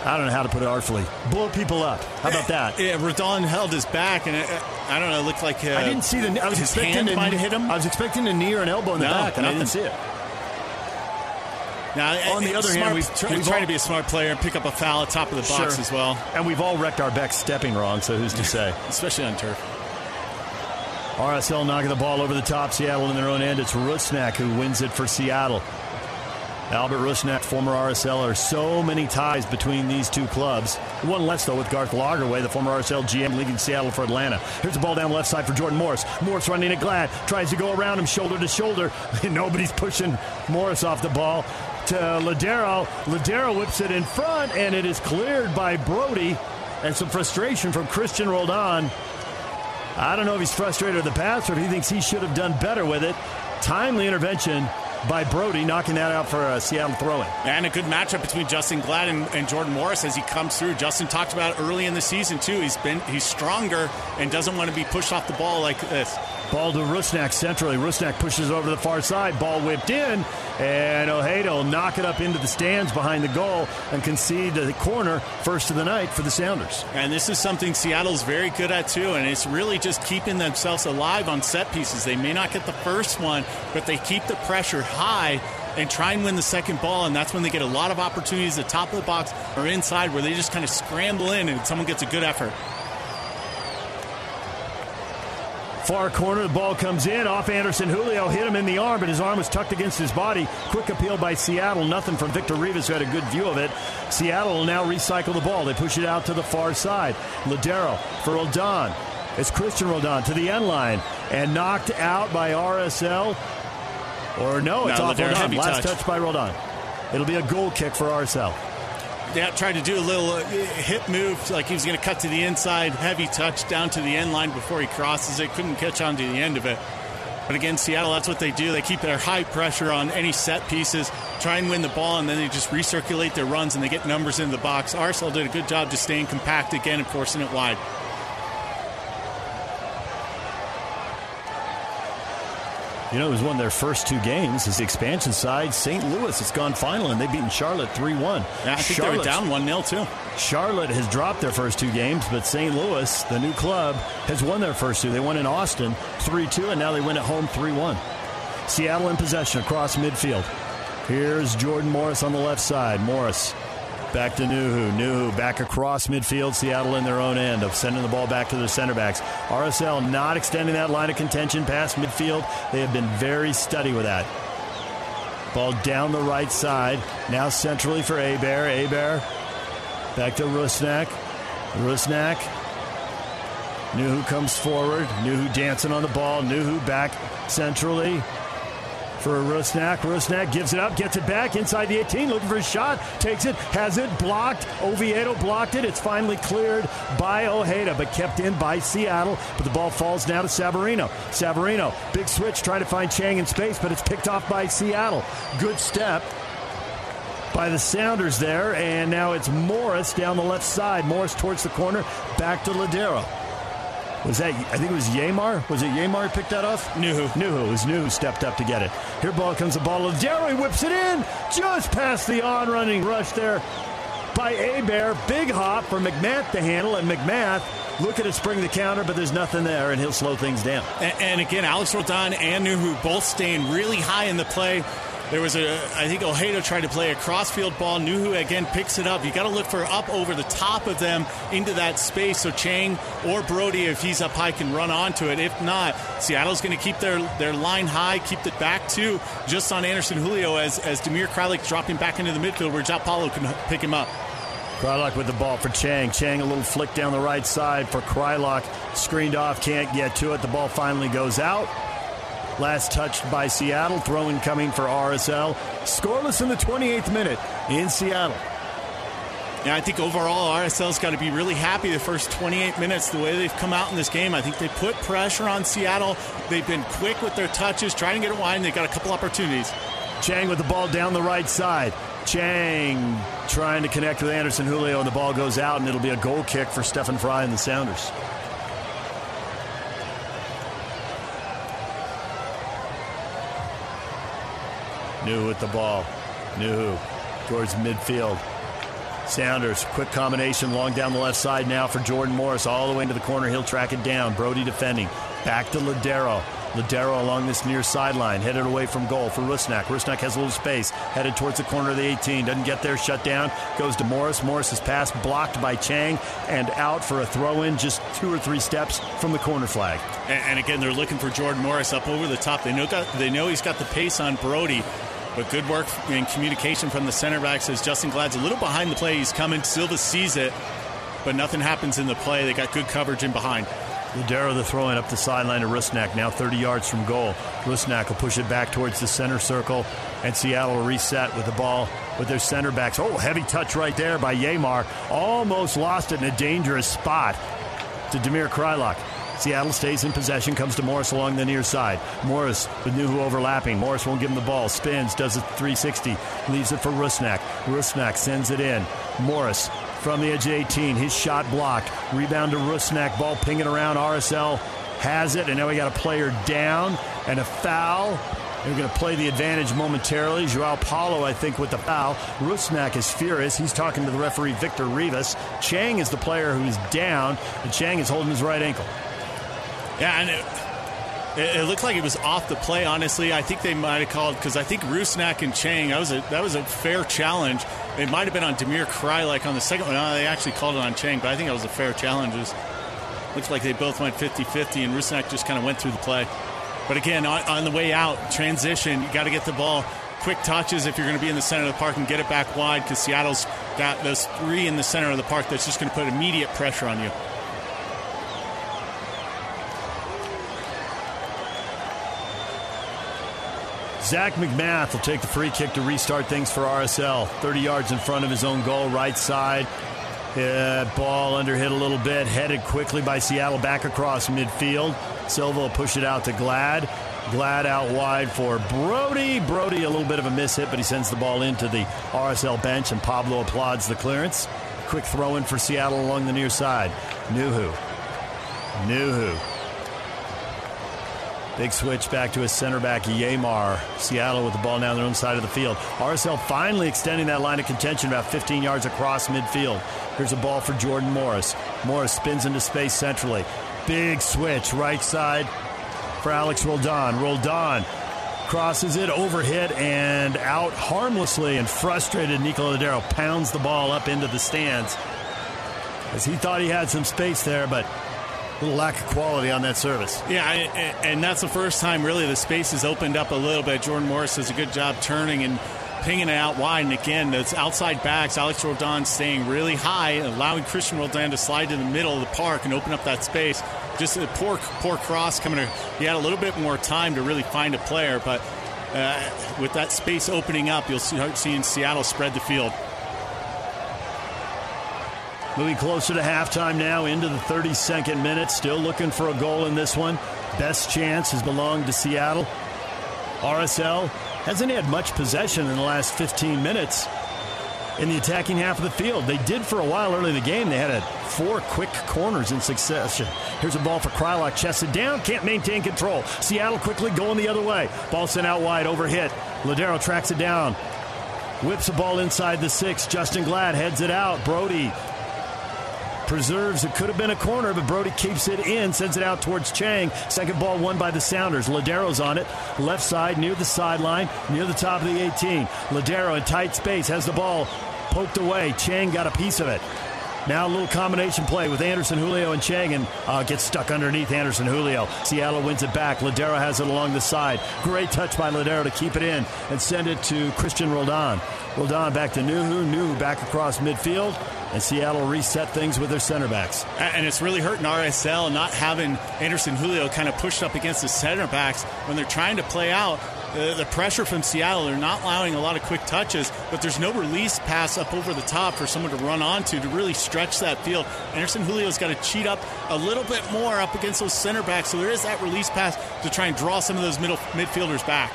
I don't know how to put it artfully. Blow people up. How about that? Yeah, Roldan held his back, and it, I don't know. It looked like uh, I didn't see the. I was expecting to hit him. I was expecting a knee or an elbow in the no, back, and nothing. I didn't see it. Now, on the other smart, hand, we've, try, we've trying to be a smart player and pick up a foul at top of the box sure. as well. And we've all wrecked our backs stepping wrong, so who's to say? Especially on turf. RSL knocking the ball over the top. Seattle in their own end. It's Rusnak who wins it for Seattle. Albert Rusnak, former RSL, are So many ties between these two clubs. One less, though, with Garth Lagerwey, the former RSL GM, leaving Seattle for Atlanta. Here's the ball down left side for Jordan Morris. Morris running it glad. Tries to go around him shoulder to shoulder. Nobody's pushing Morris off the ball to Lodeiro. Lodeiro whips it in front, and it is cleared by Brody. And some frustration from Cristian Roldan. I don't know if he's frustrated with the pass or if he thinks he should have done better with it. Timely intervention by Brody, knocking that out for a Seattle throw-in. And a good matchup between Justen Glad and, and, Jordan Morris as he comes through. Justen talked about early in the season too. He's been he's stronger and doesn't want to be pushed off the ball like this. Ball to Rusnak centrally. Rusnak pushes over to the far side. Ball whipped in, and Ojeda will knock it up into the stands behind the goal and concede the corner first of the night for the Sounders. And this is something Seattle's very good at too, and it's really just keeping themselves alive on set pieces. They may not get the first one, but they keep the pressure high and try and win the second ball, and that's when they get a lot of opportunities at top of the box or inside where they just kind of scramble in and someone gets a good effort. Far corner, the ball comes in off Anderson. Julio hit him in the arm, but his arm was tucked against his body. Quick appeal by Seattle. Nothing from Victor Rivas, who had a good view of it. Seattle will now recycle the ball. They push it out to the far side. Lodeiro for Roldan. It's Cristian Roldan to the end line and knocked out by RSL. Or no, it's no, off Roldan. Last touch. touch by Roldan. It'll be a goal kick for RSL yeah, tried to do a little uh, hip move, like he was going to cut to the inside, heavy touch down to the end line before he crosses it. Couldn't catch on to the end of it. But again, Seattle, that's what they do. They keep their high pressure on any set pieces, try and win the ball, and then they just recirculate their runs and they get numbers in the box. RSL did a good job just staying compact again and forcing it wide. You know, it was one of their first two games. Is the expansion side, St. Louis. It's gone final, and they've beaten Charlotte 3 1. Yeah, I think they were down 1 0, too. Charlotte has dropped their first two games, but St. Louis, the new club, has won their first two. They won in Austin 3 2, and now they win at home 3 1. Seattle in possession across midfield. Here's Jordan Morris on the left side. Morris Back to Nouhou. Nouhou back across midfield. Seattle in their own end of sending the ball back to their center backs. RSL not extending that line of contention past midfield. They have been very steady with that. Ball down the right side. Now centrally for Héber. Héber back to Rusnak. Rusnak. Nouhou comes forward. Nouhou dancing on the ball. Nouhou back centrally for Rusnak. Rusnak gives it up, gets it back inside the 18, looking for a shot, takes it, has it blocked. Oviedo blocked it. It's finally cleared by Ojeda, but kept in by Seattle. But the ball falls now to Savarino. Savarino, big switch, trying to find Chang in space, but it's picked off by Seattle. Good step by the Sounders there, and now it's Morris down the left side. Morris towards the corner, back to Lodeiro. Was that, I think it was Yeimar? Was it Yeimar who picked that off? Nouhou. Nouhou. It was Nouhou who stepped up to get it. Here ball comes the ball of Jerry, whips it in, just past the on running rush there by Héber. Big hop for MacMath to handle, and MacMath looking to spring the counter, but there's nothing there, and he'll slow things down. And, and again, Alex Roldan and Nouhou both staying really high in the play. There was a, I think Ojeda tried to play a crossfield ball. Nouhou again picks it up. You got to look for up over the top of them into that space so Chang or Brody, if he's up high, can run onto it. If not, Seattle's going to keep their, their line high, keep it back too, just on Anderson Julio as, as Damir Kreilach dropping back into the midfield where Joao Paulo can pick him up. Kreilach with the ball for Chang. Chang a little flick down the right side for Kreilach. Screened off, can't get to it. The ball finally goes out. Last touched by Seattle. Throwing coming for RSL. Scoreless in the 28th minute in Seattle. Yeah, I think overall RSL's got to be really happy the first 28 minutes, the way they've come out in this game. I think they put pressure on Seattle. They've been quick with their touches, trying to get it wide, and they've got a couple opportunities. Chang with the ball down the right side. Chang trying to connect with Anderson Julio, and the ball goes out, and it'll be a goal kick for Stefan Frei and the Sounders. New with the ball. New towards midfield. Sounders, quick combination long down the left side now for Jordan Morris, all the way into the corner. He'll track it down. Brody defending. Back to Lodeiro. Lodeiro along this near sideline, headed away from goal for Rusnak. Rusnak has a little space, headed towards the corner of the 18. Doesn't get there, shut down. Goes to Morris. Morris's pass blocked by Chang and out for a throw in just two or three steps from the corner flag. And, and again, they're looking for Jordan Morris up over the top. They know, got, they know he's got the pace on Brody. But good work in communication from the center back says Justen Glad's a little behind the play. He's coming. Silva sees it, but nothing happens in the play. They got good coverage in behind. Lodeiro the throw in up the sideline to Rusnak, now 30 yards from goal. Rusnak will push it back towards the center circle, and Seattle will reset with the ball with their center backs. Oh, heavy touch right there by Yeimar. Almost lost it in a dangerous spot to Damir Kreilach. Seattle stays in possession, comes to Morris along the near side. Morris with Nouhou overlapping. Morris won't give him the ball. Spins, does a 360, leaves it for Rusnak. Rusnak sends it in. Morris from the edge of 18. His shot blocked. Rebound to Rusnak. Ball pinging around. RSL has it, and now we got a player down and a foul. They're going to play the advantage momentarily. Joao Paulo, I think, with the foul. Rusnak is furious. He's talking to the referee, Victor Rivas. Chang is the player who's down, and Chang is holding his right ankle. Yeah, and it, it, looked like it was off the play. Honestly, I think they might have called because I think Rusnak and Chang that was a that was a fair challenge. It might have been on Damir Kreilach on the second one. No, they actually called it on Chang, but I think that was a fair challenge. It was, looks like they both went 50-50, and Rusnak just kind of went through the play. But again, on, on the way out, transition, you got to get the ball quick touches if you're going to be in the center of the park and get it back wide because Seattle's got those three in the center of the park that's just going to put immediate pressure on you. Zach MacMath will take the free kick to restart things for RSL. 30 yards in front of his own goal, right side. Uh, ball under hit a little bit, headed quickly by Seattle back across midfield. Silva will push it out to Glad. Glad out wide for Brody. Brody, a little bit of a miss hit, but he sends the ball into the RSL bench, and Pablo applauds the clearance. Quick throw in for Seattle along the near side. Nouhou. Nouhou Big switch back to his center back, Yeimar. Seattle with the ball now on their own side of the field. RSL finally extending that line of contention about 15 yards across midfield. Here's a ball for Jordan Morris. Morris spins into space centrally. Big switch, right side for Alex Roldan. Roldan crosses it, overhit, and out harmlessly. And frustrated, Nico Lodeiro pounds the ball up into the stands as he thought he had some space there, but little lack of quality on that service. Yeah, and that's the first time really the space has opened up a little bit. Jordan Morris does a good job turning and pinging it out wide. And again, those outside backs, Alex Roldan staying really high, allowing Cristian Roldan to slide to the middle of the park and open up that space. Just a poor, poor cross coming. He had a little bit more time to really find a player, but uh, with that space opening up, you'll start seeing Seattle spread the field. Moving closer to halftime now, into the 32nd minute. Still looking for a goal in this one. Best chance has belonged to Seattle. RSL hasn't had much possession in the last 15 minutes in the attacking half of the field. They did for a while early in the game. They had a four quick corners in succession. Here's a ball for Kreilach, chested down, can't maintain control. Seattle quickly going the other way. Ball sent out wide, overhit. Lodeiro tracks it down. Whips the ball inside the six. Justen Glad heads it out. Brody preserves. It could have been a corner, but Brody keeps it in, sends it out towards Chang. Second ball won by the Sounders. Lodeiro's on it. Left side, near the sideline, near the top of the 18. Lodeiro in tight space has the ball poked away. Chang got a piece of it. Now a little combination play with Anderson, Julio, and Chang, and uh, gets stuck underneath Anderson, Julio. Seattle wins it back. Lodeiro has it along the side. Great touch by Lodeiro to keep it in and send it to Cristian Roldan. Roldan back to Nouhou. Nouhou back across midfield and Seattle reset things with their center backs. And it's really hurting RSL not having Anderson Julio kind of pushed up against the center backs when they're trying to play out. The, the, pressure from Seattle, they're not allowing a lot of quick touches, but there's no release pass up over the top for someone to run onto to really stretch that field. Anderson Julio's got to cheat up a little bit more up against those center backs, so there is that release pass to try and draw some of those middle midfielders back.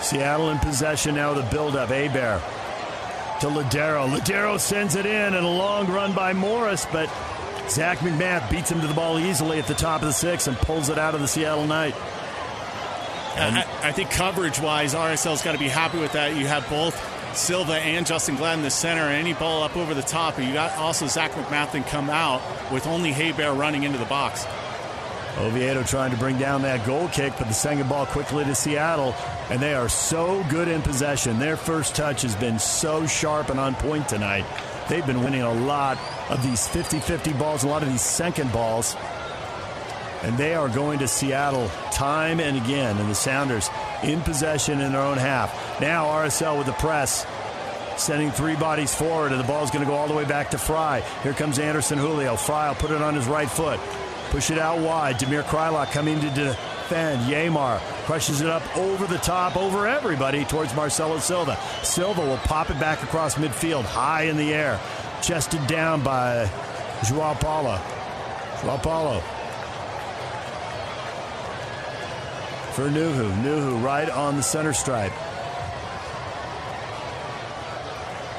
Seattle in possession now, the build-up. Héber to Lodeiro. Lodeiro sends it in and a long run by Morris, but Zach MacMath beats him to the ball easily at the top of the six and pulls it out of the Seattle Knight. I, I, think coverage wise, RSL's got to be happy with that. You have both Silva and Justen Glad in the center, and any ball up over the top. You got also Zach MacMath come out with only Héber running into the box. Oviedo trying to bring down that goal kick, but the second ball quickly to Seattle, and they are so good in possession. Their first touch has been so sharp and on point tonight. They've been winning a lot of these 50 50 balls, a lot of these second balls. And they are going to Seattle time and again, and the Sounders in possession in their own half. Now RSL with the press sending three bodies forward, and the ball's going to go all the way back to Frei. Here comes Anderson Julio. Frei will put it on his right foot. Push it out wide. Damir Kreilach coming to defend. Yeimar crushes it up over the top, over everybody towards Marcelo Silva. Silva will pop it back across midfield, high in the air. Chested down by Joao Paulo. Joao Paulo. For Nouhou. Nouhou right on the center stripe.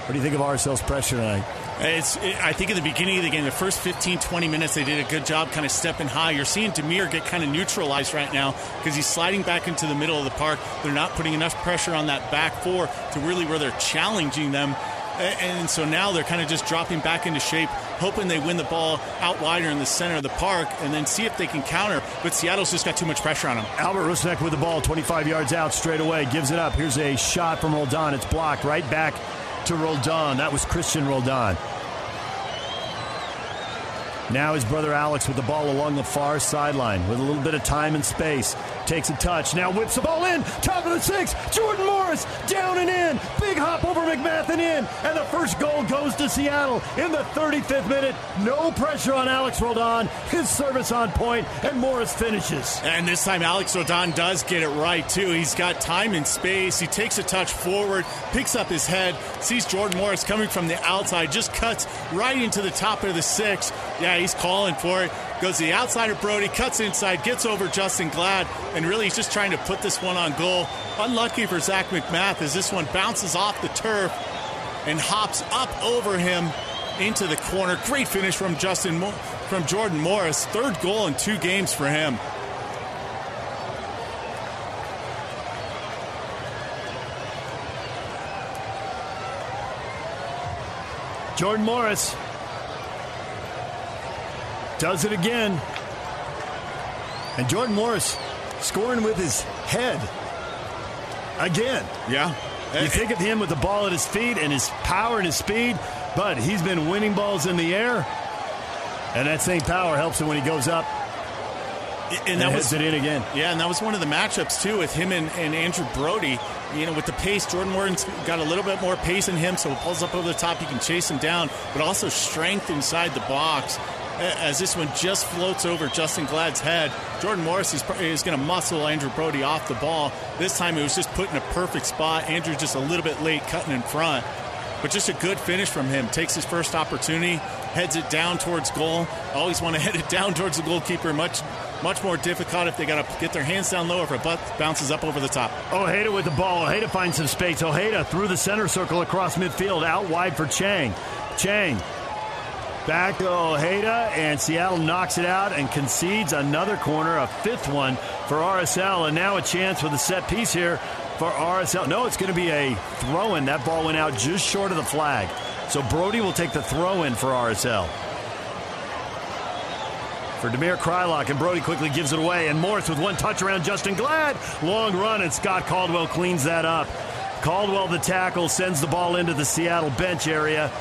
What do you think of RSL's pressure tonight? It's, it, I think in the beginning of the game, the first 15, 20 minutes, they did a good job kind of stepping high. You're seeing Damir get kind of neutralized right now because he's sliding back into the middle of the park. They're not putting enough pressure on that back four to really where they're challenging them. And so now they're kind of just dropping back into shape, hoping they win the ball out wider in the center of the park and then see if they can counter. But Seattle's just got too much pressure on them. Albert Rusnak with the ball, 25 yards out straight away, gives it up. Here's a shot from Roldan. It's blocked right back to Roldan. That was Cristian Roldan. Now his brother Alex with the ball along the far sideline with a little bit of time and space. Takes a touch. Now whips the ball in. Top of the six. Jordan Morris down and in. Big hop over MacMath and in. And the first goal goes to Seattle in the 35th minute. No pressure on Alex Roldan. His service on point, and Morris finishes. And this time Alex Roldan does get it right, too. He's got time and space. He takes a touch forward, picks up his head, sees Jordan Morris coming from the outside, just cuts right into the top of the six. Yeah, he's calling for it. Goes to the outside of Brody, cuts inside, gets over Justen Glad, and really he's just trying to put this one on goal. Unlucky for Zach MacMath as this one bounces off the turf and hops up over him into the corner. Great finish from Justen from Jordan Morris. Third goal in two games for him. Jordan Morris does it again. And Jordan Morris scoring with his head again. Yeah. You think of him with the ball at his feet and his power and his speed, but he's been winning balls in the air, and that same power helps him when he goes up and, that was it in again. Yeah, and that was one of the matchups too with him and, and Andrew Brody. You know, with the pace, Jordan Morton's got a little bit more pace in him, so he pulls up over the top. You can chase him down, but also strength inside the box. As this one just floats over Justen Glad's head, Jordan Morris is, is going to muscle Andrew Brody off the ball. This time it was just put in a perfect spot. Andrew just a little bit late cutting in front. But just a good finish from him. Takes his first opportunity, heads it down towards goal. Always want to head it down towards the goalkeeper. Much much more difficult if they got to get their hands down low if a butt bounces up over the top. Ojeda with the ball. Ojeda finds some space. Ojeda through the center circle across midfield, out wide for Chang. Chang back to Ojeda, and Seattle knocks it out and concedes another corner, a fifth one for RSL, and now a chance with a set piece here for RSL. No, it's going to be a throw in. That ball went out just short of the flag. So Brody will take the throw in for RSL for Damir Kreilach, and Brody quickly gives it away. And Morris with one touch around Justen Glad. Long run, and Scott Caldwell cleans that up. Caldwell, the tackle, sends the ball into the Seattle bench area.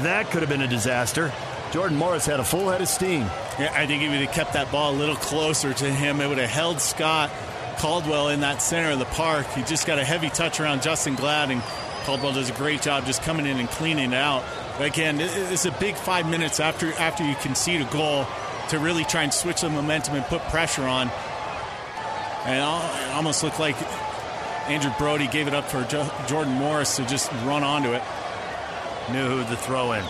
That could have been a disaster. Jordan Morris had a full head of steam. Yeah, I think if he would have kept that ball a little closer to him. It would have held Scott Caldwell in that center of the park. He just got a heavy touch around Justen Glad, and Caldwell does a great job just coming in and cleaning it out. But again, it's a big five minutes after after you concede a goal to really try and switch the momentum and put pressure on. And it almost looked like Andrew Brody gave it up for Jordan Morris to just run onto it. Knew who to throw in.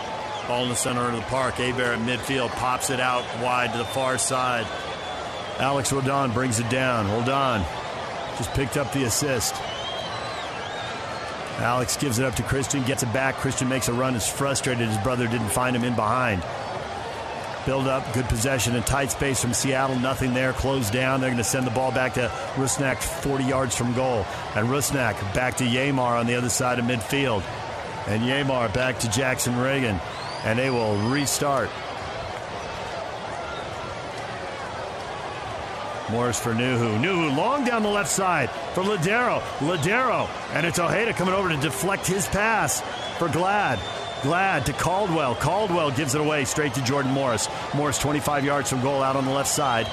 Ball in the center of the park. Héber at midfield pops it out wide to the far side. Alex Roldan brings it down. Roldan just picked up the assist. Alex gives it up to Cristian, gets it back. Cristian makes a run, is frustrated his brother didn't find him in behind. Build up, good possession in tight space from Seattle. Nothing there, closed down. They're going to send the ball back to Rusnak 40 yards from goal. And Rusnak back to Yeimar on the other side of midfield. And Yeimar back to Jackson Ragen. And they will restart. Morris for Nouhou. Nouhou long down the left side for Lodeiro. Lodeiro. And it's Ojeda coming over to deflect his pass for Glad. Glad to Caldwell. Caldwell gives it away straight to Jordan Morris. Morris 25 yards from goal out on the left side.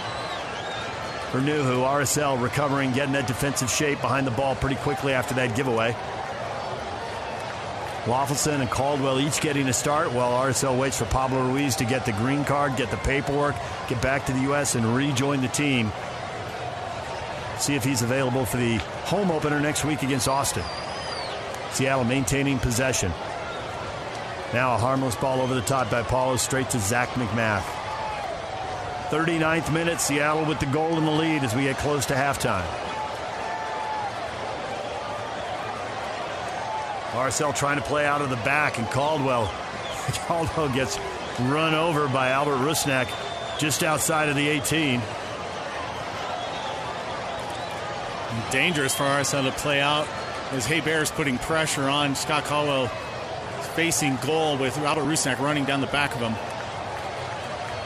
For Nouhou, RSL recovering, getting that defensive shape behind the ball pretty quickly after that giveaway. Löffelsend and Caldwell each getting a start while RSL waits for Pablo Ruiz to get the green card, get the paperwork, get back to the U.S., and rejoin the team. See if he's available for the home opener next week against Austin. Seattle maintaining possession. Now a harmless ball over the top by Paulo straight to Zach MacMath. 39th minute, Seattle with the goal in the lead as we get close to halftime. RSL trying to play out of the back, and Caldwell. Caldwell gets run over by Albert Rusnak just outside of the 18. Dangerous for RSL to play out as Héber's putting pressure on Scott Caldwell facing goal with Robert Rusnak running down the back of him.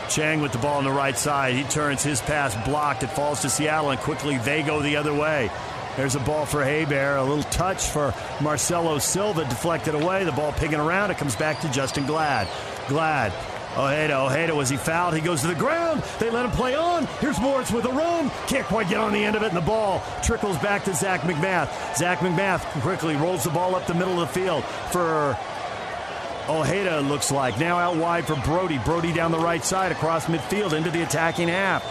Chang with the ball on the right side. He turns his pass blocked. It falls to Seattle, and quickly they go the other way. There's a ball for Héber. A little touch for Marcelo Silva, deflected away. The ball picking around. It comes back to Justen Glad. Glad. Ojeda, Ojeda, was he fouled? He goes to the ground. They let him play on. Here's Morris with a run. Can't quite get on the end of it, and the ball trickles back to Zach MacMath. Zach MacMath quickly rolls the ball up the middle of the field for Ojeda looks like. Now out wide for Brody. Brody down the right side across midfield into the attacking half.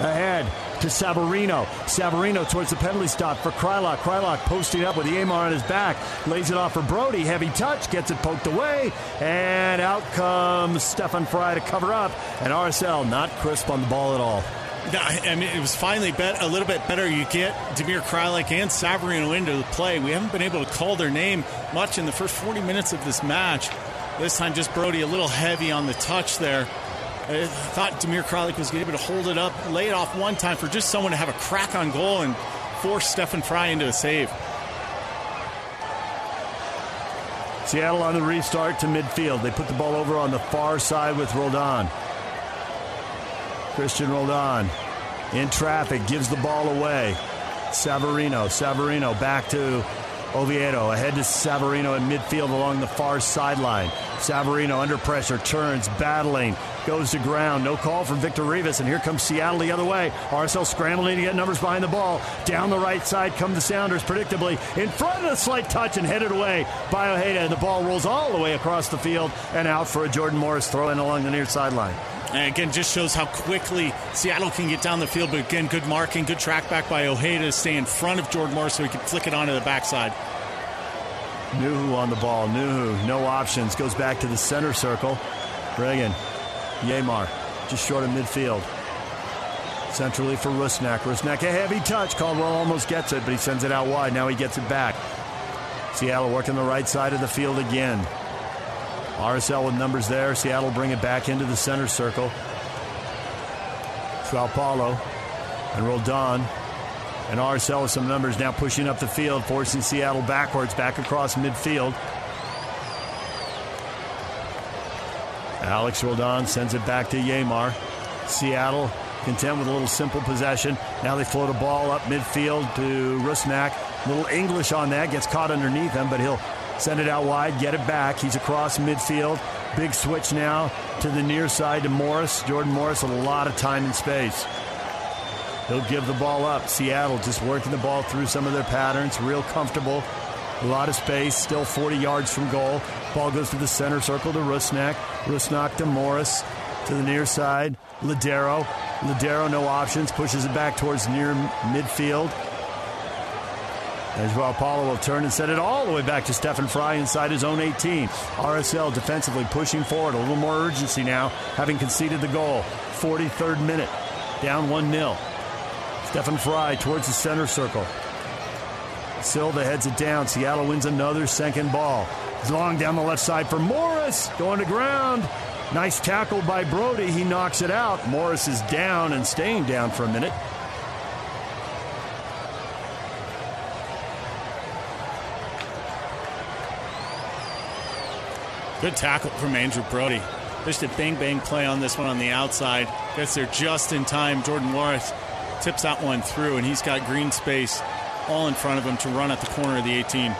Ahead to Savarino. Savarino towards the penalty stop for Kreilach. Kreilach posting up with Yeimar on his back. Lays it off for Brody. Heavy touch. Gets it poked away. And out comes Stefan Frei to cover up. And RSL not crisp on the ball at all. I mean, it was finally bet, a little bit better. You get Damir Kreilach and Savarino into the play. We haven't been able to call their name much in the first 40 minutes of this match. This time, just Brody a little heavy on the touch there. I thought Damir Kreilach was able to hold it up, lay it off one time for just someone to have a crack on goal and force Stefan Frei into a save. Seattle on the restart to midfield. They put the ball over on the far side with Roldan. Cristian Roldan in traffic, gives the ball away. Savarino, Savarino back to Oviedo, ahead to Savarino in midfield along the far sideline. Savarino under pressure, turns, battling, goes to ground. No call from Victor Rivas, and here comes Seattle the other way. RSL scrambling to get numbers behind the ball. Down the right side come the Sounders, predictably. In front of the slight touch and headed away by Ojeda, and the ball rolls all the way across the field and out for a Jordan Morris throw in along the near sideline. And again, just shows how quickly Seattle can get down the field. But again, good marking, good track back by Ojeda to stay in front of Jordan Morris so he can flick it onto the backside. Nouhou on the ball. Nouhou, no options. Goes back to the center circle. Ragen, Yeimar, just short of midfield. Centrally for Rusnak. Rusnak, a heavy touch. Caldwell almost gets it, but he sends it out wide. Now he gets it back. Seattle working the right side of the field again. RSL with numbers there. Seattle bring it back into the center circle. Joao Paulo and Roldan. And RSL with some numbers now pushing up the field, forcing Seattle backwards, back across midfield. Alex Roldan sends it back to Yeimar. Seattle content with a little simple possession. Now they float a ball up midfield to Rusnak. Little English on that, gets caught underneath him, but he'll Send it out wide, get it back. He's across midfield. Big switch now to the near side to Morris. Jordan Morris a lot of time and space. He'll give the ball up. Seattle just working the ball through some of their patterns. Real comfortable. A lot of space. Still 40 yards from goal. Ball goes to the center circle to Rusnak. Rusnak to Morris. To the near side. Lodeiro. Lodeiro, no options. Pushes it back towards near midfield. As well, Paulo will turn and send it all the way back to Stefan Frei inside his own 18. RSL defensively pushing forward. A little more urgency now, having conceded the goal. 43rd minute, down 1 0. Stefan Frei towards the center circle. Silva heads it down. Seattle wins another second ball. Long down the left side for Morris. Going to ground. Nice tackle by Brody. He knocks it out. Morris is down and staying down for a minute. Good tackle from Andrew Brody. Just a bang bang play on this one on the outside. Gets there just in time. Jordan Morris tips that one through, and he's got green space all in front of him to run at the corner of the 18.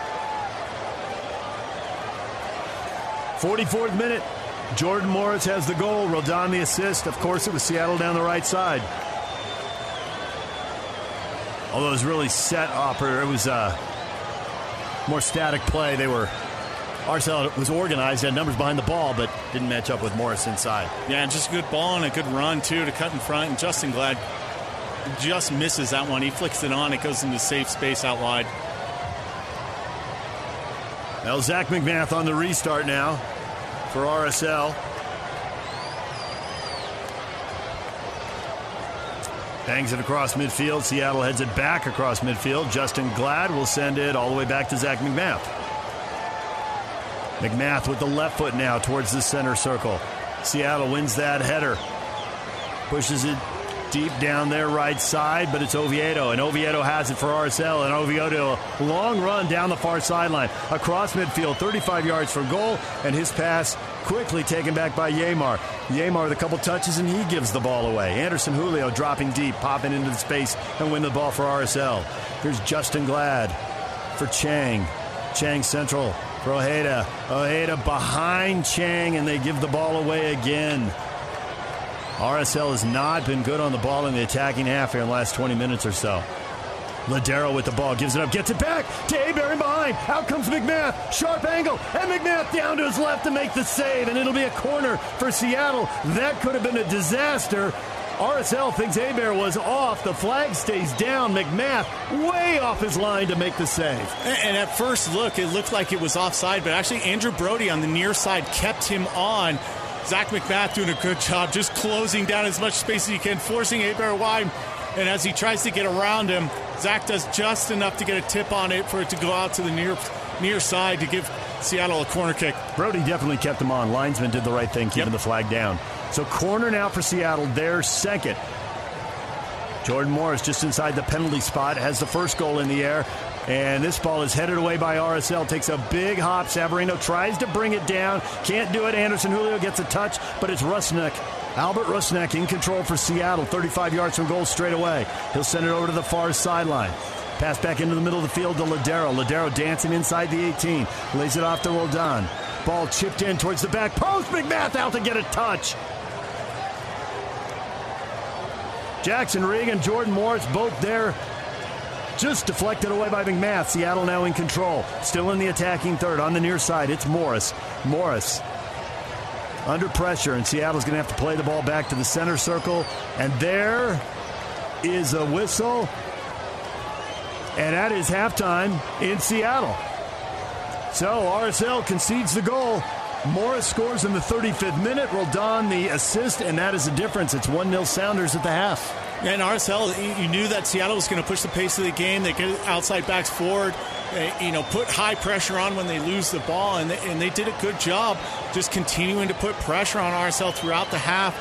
44th minute. Jordan Morris has the goal. Roldan the assist. Of course, it was Seattle down the right side. Although it was really set up, or it was a more static play. They were RSL was organized, had numbers behind the ball, but didn't match up with Morris inside. Yeah, just a good ball and a good run, too, to cut in front. And Justen Glad just misses that one. He flicks it on, it goes into safe space out wide. Now, Zach MacMath on the restart now for RSL. Bangs it across midfield. Seattle heads it back across midfield. Justen Glad will send it all the way back to Zach McMath. MacMath with the left foot now towards the center circle. Seattle wins that header. Pushes it deep down their right side, but it's Oviedo, and Oviedo has it for RSL, and Oviedo a long run down the far sideline across midfield, 35 yards for goal, and his pass quickly taken back by Yeimar. Yeimar with a couple touches, and he gives the ball away. Anderson Julio dropping deep, popping into the space, and win the ball for RSL. Here's Justen Glad for Chang. Chang central for Ojeda. Ojeda behind Chang, and they give the ball away again. RSL has not been good on the ball in the attacking half here in the last 20 minutes or so. Lodeiro with the ball, gives it up, gets it back to Héber behind. Out comes MacMath, sharp angle, and MacMath down to his left to make the save, and it'll be a corner for Seattle. That could have been a disaster. RSL thinks Héber was off. The flag stays down. MacMath way off his line to make the save. And at first look, it looked like it was offside, but actually Andrew Brody on the near side kept him on. Zach MacMath doing a good job, just closing down as much space as he can, forcing Héber wide. And as he tries to get around him, Zach does just enough to get a tip on it for it to go out to the near near side to give Seattle a corner kick. Brody definitely kept him on. Linesman did the right thing, keeping yep. the flag down. So corner now for Seattle, their second. Jordan Morris just inside the penalty spot has the first goal in the air. And this ball is headed away by RSL. Takes a big hop. Savarino tries to bring it down. Can't do it. Anderson Julio gets a touch, but it's Rusnak Albert Rusnak in control for Seattle, 35 yards from goal straight away. He'll send it over to the far sideline. Pass back into the middle of the field to Lodeiro. Lodeiro dancing inside the 18. Lays it off to Roldan. Ball chipped in towards the back post. MacMath out to get a touch. Jackson Ragen, Jordan Morris, both there. Just deflected away by MacMath. Seattle now in control. Still in the attacking third. On the near side, it's Morris. Morris under pressure, and Seattle's going to have to play the ball back to the center circle. And there is a whistle. And that is halftime in Seattle. So RSL concedes the goal. Morris scores in the 35th minute. Roldan the assist, and that is the difference. It's 1 0 Sounders at the half. And RSL, you knew that Seattle was going to push the pace of the game. They get outside backs forward, eh, you know, put high pressure on when they lose the ball, and they, and they did a good job just continuing to put pressure on RSL throughout the half.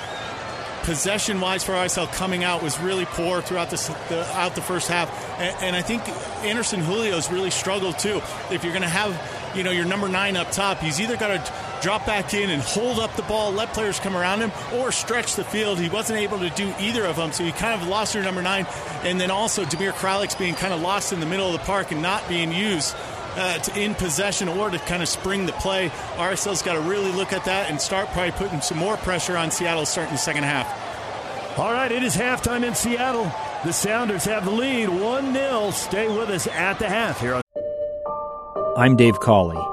Possession wise for RSL coming out was really poor throughout the, out the first half, and, and I think Anderson Julio's really struggled too. If you're going to have you know your number nine up top, he's either got to drop back in and hold up the ball, let players come around him, or stretch the field. He wasn't able to do either of them, so he kind of lost your number nine. And then also Damir Kreilach's being kind of lost in the middle of the park and not being used. Uh, to, in possession or to kind of spring the play. RSL's got to really look at that and start probably putting some more pressure on Seattle starting the second half. All right, it is halftime in Seattle. The Sounders have the lead 1 0. Stay with us at the half here on. I'm Dave Cawley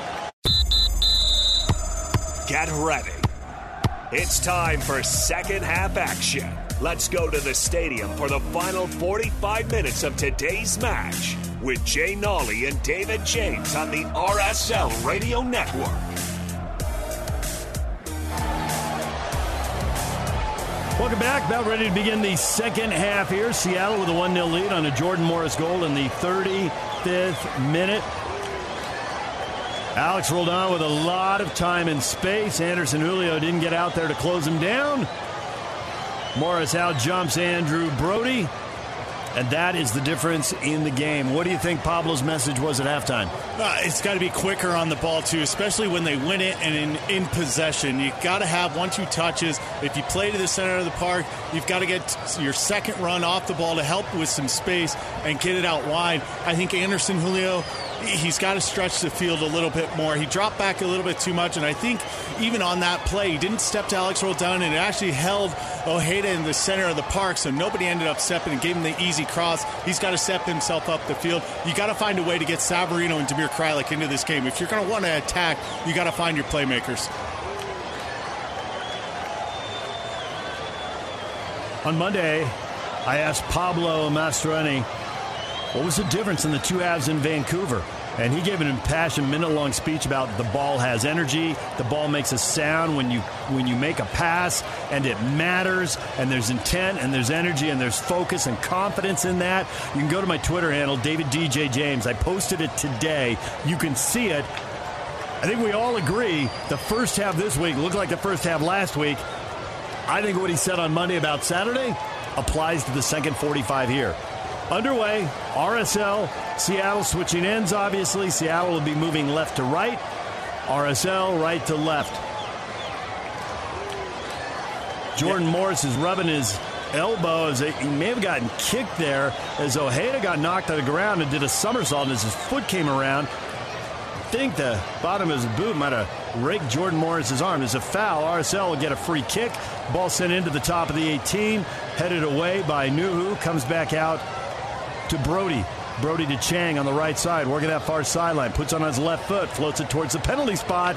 Get ready. It's time for second half action. Let's go to the stadium for the final 45 minutes of today's match with Jay Nolly and David James on the RSL Radio Network. Welcome back. About ready to begin the second half here. Seattle with a 1 0 lead on a Jordan Morris goal in the 35th minute. Alex Roldan with a lot of time and space. Anderson Julio didn't get out there to close him down. Morris out jumps Andrew Brody. And that is the difference in the game. What do you think Pablo's message was at halftime? Uh, it's got to be quicker on the ball, too, especially when they win it and in, in possession. You've got to have one, two touches. If you play to the center of the park, you've got to get your second run off the ball to help with some space and get it out wide. I think Anderson Julio he's got to stretch the field a little bit more. He dropped back a little bit too much, and I think even on that play, he didn't step to Alex Roldan, and it actually held Ojeda in the center of the park, so nobody ended up stepping and gave him the easy cross. He's got to step himself up the field. You got to find a way to get Savarino and Damir Kreilach into this game. If you're going to want to attack, you got to find your playmakers. On Monday, I asked Pablo Mastroeni what was the difference in the two halves in Vancouver? And he gave an impassioned minute-long speech about the ball has energy, the ball makes a sound when you when you make a pass, and it matters, and there's intent, and there's energy, and there's focus and confidence in that. You can go to my Twitter handle, David DJ James. I posted it today. You can see it. I think we all agree the first half this week looked like the first half last week. I think what he said on Monday about Saturday applies to the second 45 here underway. RSL, Seattle switching ends, obviously. Seattle will be moving left to right, RSL right to left. Jordan yeah. Morris is rubbing his elbow as he may have gotten kicked there as Ojeda got knocked to the ground and did a somersault as his foot came around. I think the bottom of his boot might have raked Jordan Morris's arm. There's a foul. RSL will get a free kick. Ball sent into the top of the 18, headed away by Nouhou. Comes back out to Brody. Brody to Chang on the right side, working that far sideline. Puts on his left foot, floats it towards the penalty spot.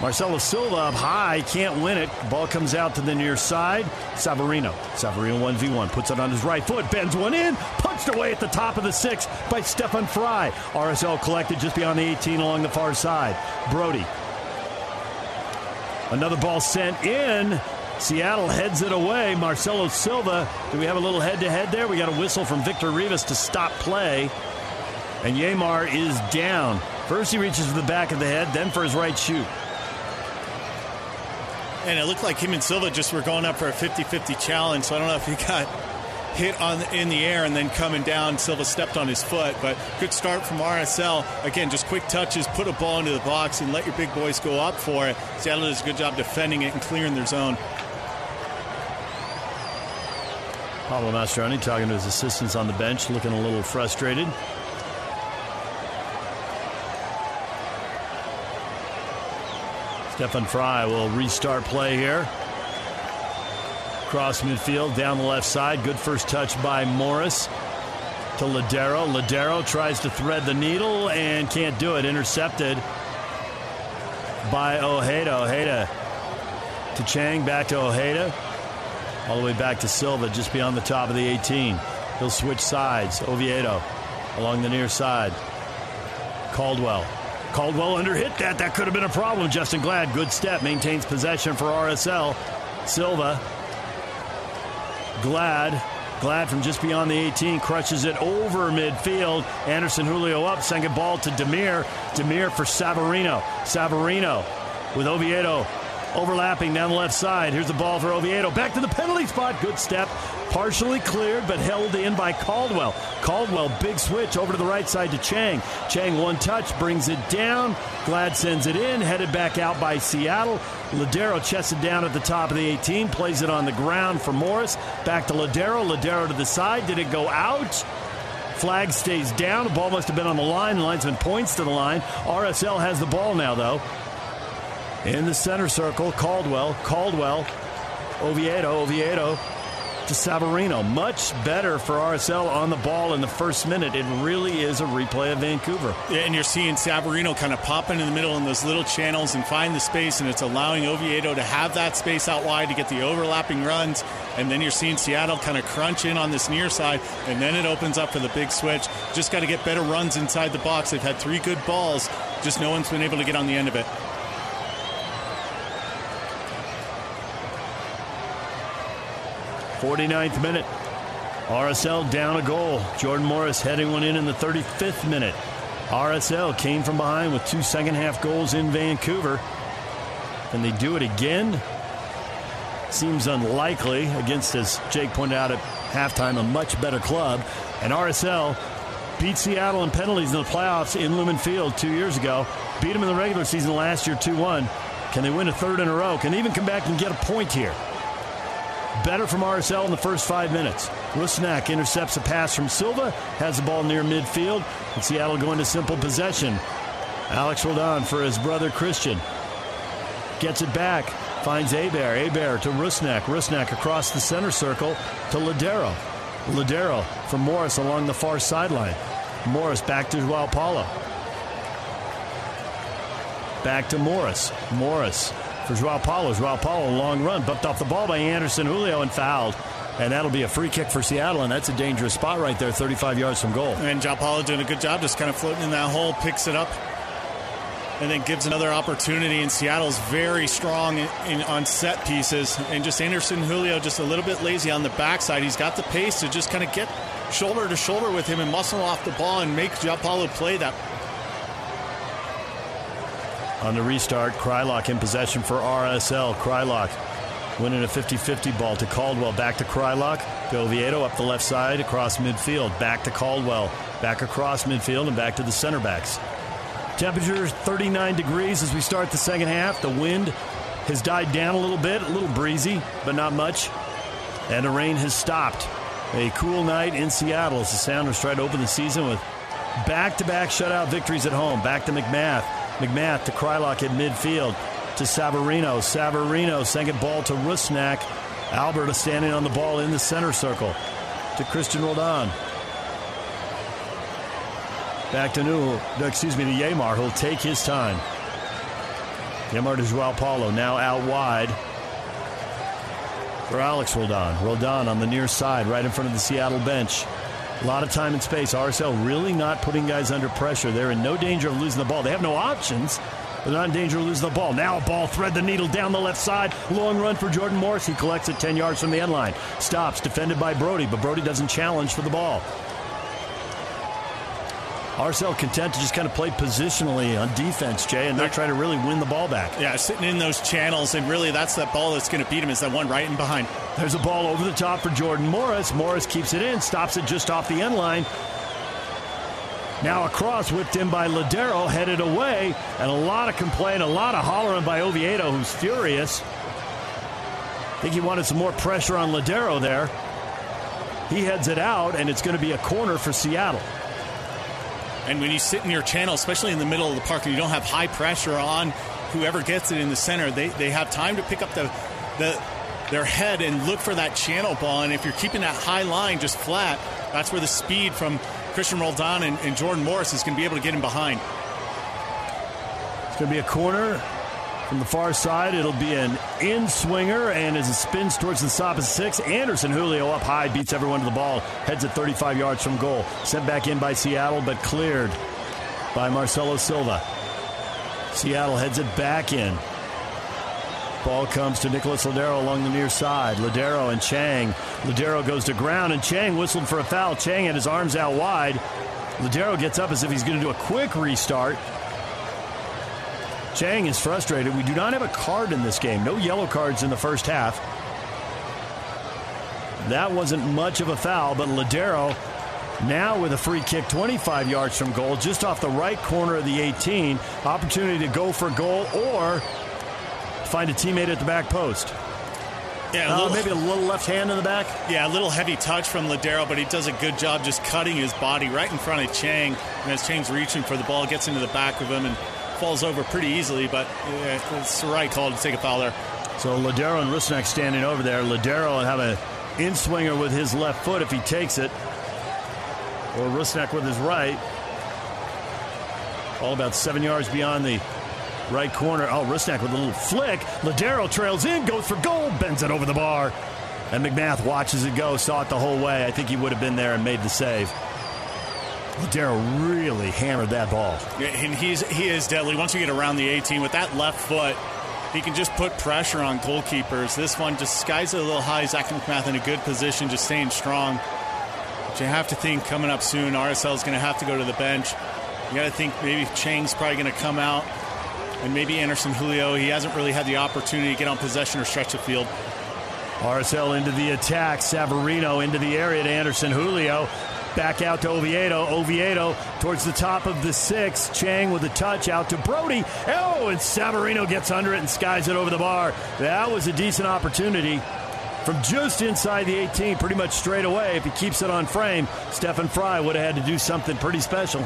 Marcelo Silva up high, can't win it. Ball comes out to the near side. Savarino. Savarino 1v1. Puts it on his right foot, bends one in, punched away at the top of the six by Stefan Frei. RSL collected just beyond the 18 along the far side. Brody. Another ball sent in Seattle heads it away. Marcelo Silva. Do we have a little head to head there? We got a whistle from Victor Rivas to stop play. And Yeimar is down. First, he reaches for the back of the head, then for his right shoe. And it looked like him and Silva just were going up for a 50 50 challenge. So I don't know if he got hit on in the air and then coming down. Silva stepped on his foot, but good start from RSL. Again, just quick touches, put a ball into the box, and let your big boys go up for it. Seattle does a good job defending it and clearing their zone. Pablo Mastroeni talking to his assistants on the bench, looking a little frustrated. Stefan Frei will restart play here. Cross midfield, down the left side. Good first touch by Morris to Lodeiro. Lodeiro tries to thread the needle and can't do it. Intercepted by Ojeda. Ojeda to Chang, back to Ojeda. All the way back to Silva, just beyond the top of the 18. He'll switch sides. Oviedo along the near side. Caldwell. Caldwell under hit that. That could have been a problem. Justen Glad, good step, maintains possession for RSL. Silva. Glad. Glad from just beyond the 18 crushes it over midfield. Anderson Julio up, second ball to Damir. Damir for Savarino. Savarino with Oviedo overlapping down the left side. Here's the ball for Oviedo. Back to the penalty spot. Good step. Partially cleared, but held in by Caldwell. Caldwell, big switch over to the right side to Chang. Chang, one touch, brings it down. Glad sends it in, headed back out by Seattle. Lodeiro chested down at the top of the 18, plays it on the ground for Morris. Back to Lodeiro. Lodeiro to the side. Did it go out? Flag stays down. The ball must have been on the line. The linesman points to the line. RSL has the ball now, though. In the center circle, Caldwell, Caldwell, Oviedo, Oviedo to Savarino. Much better for RSL on the ball in the first minute. It really is a replay of Vancouver. Yeah, and you're seeing Savarino kind of pop into the middle in those little channels and find the space, and it's allowing Oviedo to have that space out wide to get the overlapping runs. And then you're seeing Seattle kind of crunch in on this near side, and then it opens up for the big switch. Just got to get better runs inside the box. They've had three good balls, just no one's been able to get on the end of it. 49th minute. RSL down a goal. Jordan Morris heading one in in the 35th minute. RSL came from behind with two second half goals in Vancouver. Can they do it again? Seems unlikely against, as Jake pointed out at halftime, a much better club. And RSL beat Seattle in penalties in the playoffs in Lumen Field two years ago. Beat them in the regular season last year 2 1. Can they win a third in a row? Can they even come back and get a point here? Better from RSL in the first five minutes. Rusnak intercepts a pass from Silva, has the ball near midfield, and Seattle going to simple possession. Alex Roldan for his brother Cristian. Gets it back, finds Héber. Héber to Rusnak. Rusnak across the center circle to Lodeiro. Lodeiro from Morris along the far sideline. Morris back to Joao Paulo. Back to Morris. Morris for Joao Paulo. Joao Paulo, long run, bumped off the ball by Anderson Julio and fouled. And that'll be a free kick for Seattle, and that's a dangerous spot right there, 35 yards from goal. And Joao Paulo doing a good job, just kind of floating in that hole, picks it up, and then gives another opportunity. And Seattle's very strong in, in, on set pieces. And just Anderson Julio, just a little bit lazy on the backside. He's got the pace to just kind of get shoulder to shoulder with him and muscle off the ball and make Joao Paulo play that on the restart, Kreilach in possession for RSL. Kreilach winning a 50 50 ball to Caldwell. Back to Kreilach. To Oviedo up the left side across midfield. Back to Caldwell. Back across midfield and back to the center backs. Temperature 39 degrees as we start the second half. The wind has died down a little bit, a little breezy, but not much. And the rain has stopped. A cool night in Seattle as the Sounders try to open the season with back to back shutout victories at home. Back to MacMath. MacMath to Kreilach at midfield to Savarino. Savarino second ball to Rusnak. Alberta standing on the ball in the center circle to Cristian Roldan. Back to New, excuse me, to Yeimar, who'll take his time. Yeimar to Joao Paulo, now out wide for Alex Roldan. Roldan on the near side, right in front of the Seattle bench. A lot of time and space. RSL really not putting guys under pressure. They're in no danger of losing the ball. They have no options. They're not in danger of losing the ball. Now a ball thread the needle down the left side. Long run for Jordan Morris. He collects it 10 yards from the end line. Stops, defended by Brody, but Brody doesn't challenge for the ball. RSL content to just kind of play positionally on defense, Jay, and not try to really win the ball back. Yeah, sitting in those channels, and really that's that ball that's going to beat him is that one right in behind. There's a ball over the top for Jordan Morris. Morris keeps it in, stops it just off the end line. Now a cross whipped in by Lodeiro, headed away, and a lot of complaint, a lot of hollering by Oviedo, who's furious. I think he wanted some more pressure on Lodeiro there. He heads it out, and it's going to be a corner for Seattle. And when you sit in your channel, especially in the middle of the park, and you don't have high pressure on whoever gets it in the center, they, they have time to pick up the, the their head and look for that channel ball. And if you're keeping that high line just flat, that's where the speed from Cristian Roldan and, and Jordan Morris is going to be able to get him behind. It's going to be a corner from the far side. It'll be an in swinger, and as it spins towards the stop of six, Anderson Julio up high beats everyone to the ball, heads at 35 yards from goal. Sent back in by Seattle, but cleared by Marcelo Silva. Seattle heads it back in. Ball comes to Nicholas Lodeiro along the near side. Lodeiro and Chang. Lodeiro goes to ground, and Chang whistled for a foul. Chang had his arms out wide. Lodeiro gets up as if he's going to do a quick restart. Chang is frustrated. We do not have a card in this game. No yellow cards in the first half. That wasn't much of a foul, but Lodeiro now with a free kick 25 yards from goal, just off the right corner of the 18. Opportunity to go for goal or find a teammate at the back post. Yeah, a Uh, maybe a little left hand in the back. yeah, a little heavy touch from Lodeiro, but he does a good job just cutting his body right in front of Chang. And as Chang's reaching for the ball, gets into the back of him and falls over pretty easily. But yeah, it's the right call to take a foul there. So Lodeiro and Rusnak standing over there. Lodeiro will have a in swinger with his left foot if he takes it, or Rusnak with his right. All about seven yards beyond the right corner. Oh, Rusnak with a little flick. Lodeiro trails in, goes for goal, bends it over the bar. And MacMath watches it go, saw it the whole way. I think he would have been there and made the save. Lodeiro really hammered that ball. Yeah, and he's he is deadly. Once you get around the 18 with that left foot, he can just put pressure on goalkeepers. This one just skies it a little high. Zach MacMath in a good position, just staying strong. But you have to think coming up soon, RSL is going to have to go to the bench. You got to think maybe Chang's probably going to come out, and maybe Anderson Julio. He hasn't really had the opportunity to get on possession or stretch the field. RSL into the attack. Savarino into the area to Anderson Julio. Back out to Oviedo. Oviedo towards the top of the six. Chang with a touch out to Brody. Oh, and Savarino gets under it and skies it over the bar. That was a decent opportunity from just inside the 18, pretty much straight away. If he keeps it on frame, Stefan Frei would have had to do something pretty special.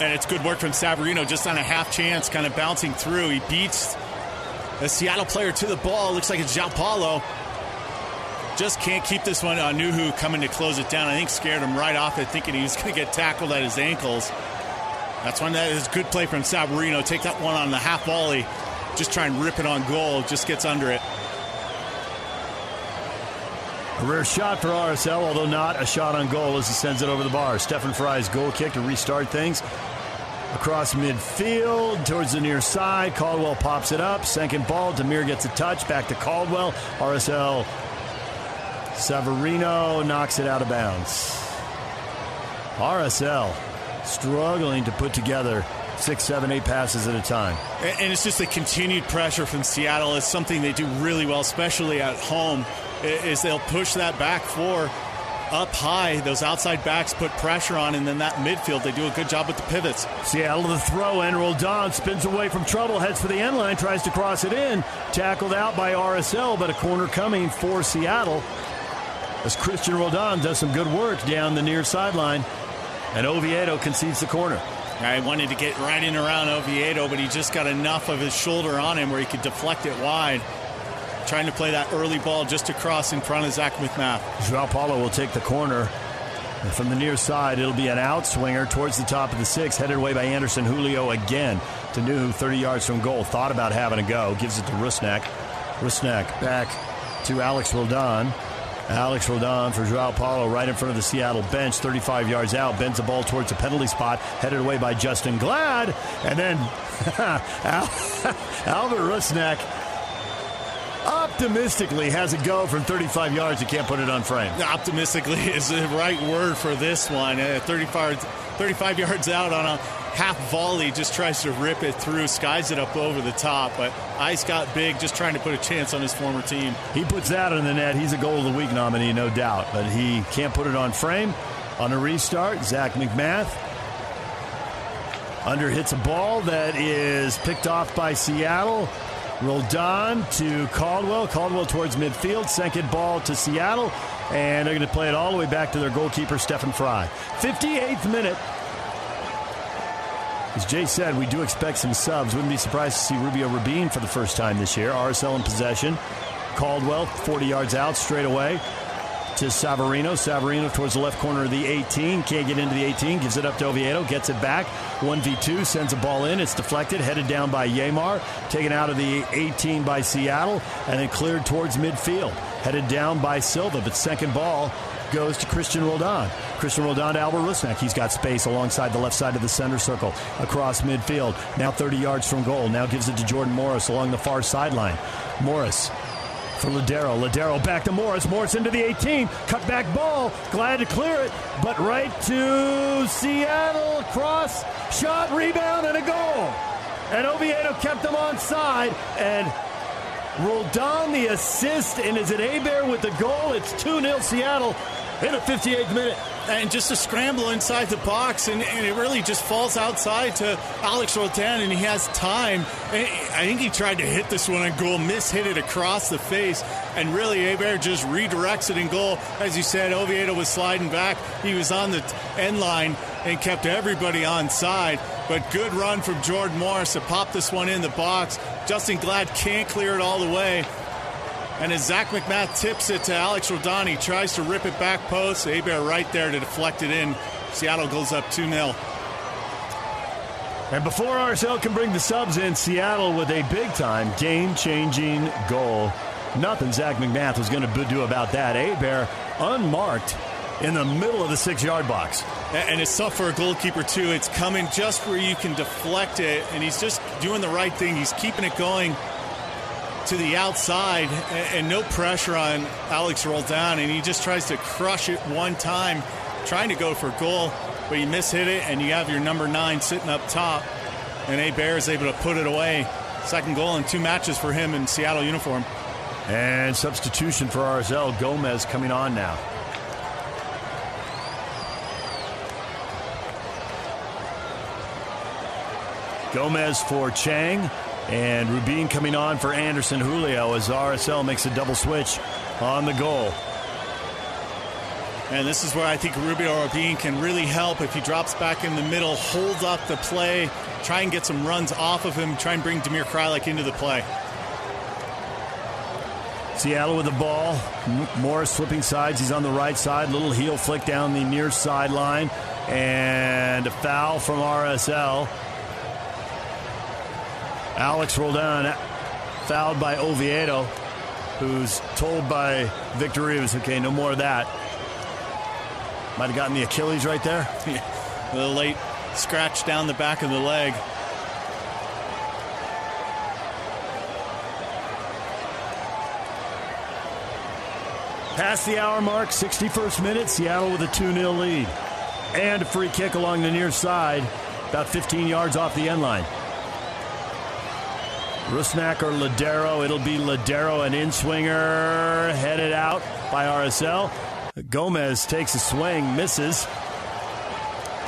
And it's good work from Savarino, just on a half chance, kind of bouncing through. He beats a Seattle player to the ball. Looks like it's Paulo. Just can't keep this one. Uh, coming to close it down. I think scared him right off it, thinking he was going to get tackled at his ankles. That's one that is good play from Savarino. Take that one on the half volley. Just try and rip it on goal. Just gets under it. A rare shot for RSL, although not a shot on goal as he sends it over the bar. Stefan Frei's goal kick to restart things. Across midfield, towards the near side. Caldwell pops it up. Second ball. Demir gets a touch. Back to Caldwell. RSL. Savarino knocks it out of bounds. RSL struggling to put together six, seven, eight passes at a time. And it's just the continued pressure from Seattle. It's something they do really well, especially at home, is they'll push that back four up high. Those outside backs put pressure on, and then that midfield, they do a good job with the pivots. Seattle to the throw, and Roldan spins away from trouble, heads for the end line, tries to cross it in. Tackled out by RSL, but a corner coming for Seattle. As Cristian Roldan does some good work down the near sideline, and Oviedo concedes the corner. I wanted to get right in around Oviedo, but he just got enough of his shoulder on him where he could deflect it wide. Trying to play that early ball just across in front of Zach MacMath. Joao Paulo will take the corner. And from the near side, it'll be an outswinger towards the top of the six, headed away by Anderson Julio again to New, 30 yards from goal. Thought about having a go, gives it to Rusnak. Rusnak back to Alex Roldan. Alex Roldan for Joao Paulo right in front of the Seattle bench, 35 yards out, bends the ball towards the penalty spot, headed away by Justen Glad, and then Albert Rusnak optimistically has a go from 35 yards. He can't put it on frame. Optimistically is the right word for this one. Uh, 35, 35 yards out on a half volley, just tries to rip it through, skies it up over the top. But Ice got big, just trying to put a chance on his former team. He puts that in the net. He's a goal of the week nominee, no doubt. But he can't put it on frame. On a restart, Zach MacMath under hits a ball that is picked off by Seattle. Roldan to Caldwell. Caldwell towards midfield. Second ball to Seattle. And they're going to play it all the way back to their goalkeeper, Stefan Frei. 58th minute. As Jay said, we do expect some subs. Wouldn't be surprised to see Rubio Rubin for the first time this year. RSL in possession. Caldwell, 40 yards out straight away to Savarino. Savarino towards the left corner of the 18. Can't get into the 18. Gives it up to Oviedo. Gets it back. 1v2. Sends a ball in. It's deflected. Headed down by Yeimar. Taken out of the 18 by Seattle. And then cleared towards midfield. Headed down by Silva. But second ball goes to Cristian Roldan. Cristian Roldan to Albert Rusnak. He's got space alongside the left side of the center circle across midfield. Now 30 yards from goal. Now gives it to Jordan Morris along the far sideline. Morris for Lodeiro. Lodeiro back to Morris. Morris into the 18. Cut back ball. Glad to clear it, but right to Seattle. Cross, shot, rebound, and a goal. And Oviedo kept them on side and Roldan the assist. And is it Héber with the goal? It's 2 0 Seattle in the 58th minute. And just a scramble inside the box, and, and, it really just falls outside to Alex Roldan, and he has time. I think he tried to hit this one on goal, miss hit it across the face, and really Héber just redirects it in goal. As you said, Oviedo was sliding back. He was on the end line and kept everybody on side. But good run from Jordan Morris to pop this one in the box. Justen Glad can't clear it all the way. And as Zach MacMath tips it to Alex Roldan, he tries to rip it back post. Héber right there to deflect it in. Seattle goes up 2 0. And before RSL can bring the subs in, Seattle with a big time game changing goal. Nothing Zach MacMath was going to do about that. Héber unmarked in the middle of the six yard box. And it's tough for a goalkeeper, too. It's coming just where you can deflect it, and he's just doing the right thing. He's keeping it going to the outside and, no pressure on Alex Roldan, and he just tries to crush it one time, trying to go for goal, but you mishit it, and you have your number nine sitting up top, and Héber is able to put it away. Second goal in two matches for him in Seattle uniform. And substitution for RSL, Gomez coming on now. Gomez for Chang. And Rubin coming on for Anderson Julio as RSL makes a double switch on the goal. And this is where I think Rubio Rubin can really help if he drops back in the middle, hold up the play, try and get some runs off of him, try and bring Damir Kreilach into the play. Seattle with the ball. Morris flipping sides. He's on the right side. Little heel flick down the near sideline. And a foul from RSL. Alex Roldan fouled by Oviedo, who's told by Victor Rivas, okay, no more of that. Might have gotten the Achilles right there. the late scratch down the back of the leg. Past the hour mark, 61st minute, Seattle with a 2 0 lead. And a free kick along the near side, about 15 yards off the end line. Rusnak or Lodeiro. It'll be Lodeiro, an in swinger, headed out by RSL. Gomez takes a swing, misses,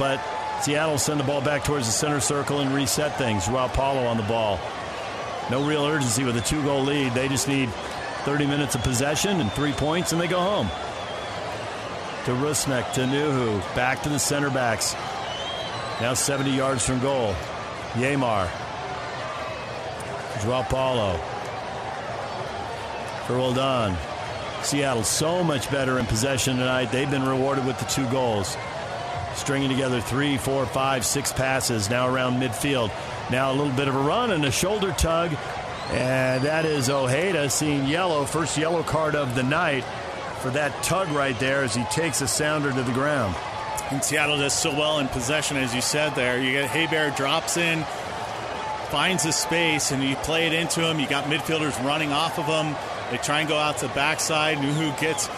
but Seattle send the ball back towards the center circle and reset things. Joao Paulo on the ball. No real urgency with a two goal lead. They just need 30 minutes of possession and three points, and they go home. To Rusnak, to Nouhou, back to the center backs. Now 70 yards from goal. Yeimar Joao Paulo. For Roldan. Seattle so much better in possession tonight. They've been rewarded with the two goals. Stringing together three, four, five, six passes now around midfield. Now a little bit of a run and a shoulder tug. And that is Ojeda seeing yellow, first yellow card of the night for that tug right there as he takes a sounder to the ground. And Seattle does so well in possession, as you said there. You get Héber drops in, finds a space and you play it into him. You got midfielders running off of him. They try and go out to the backside. Nouhou gets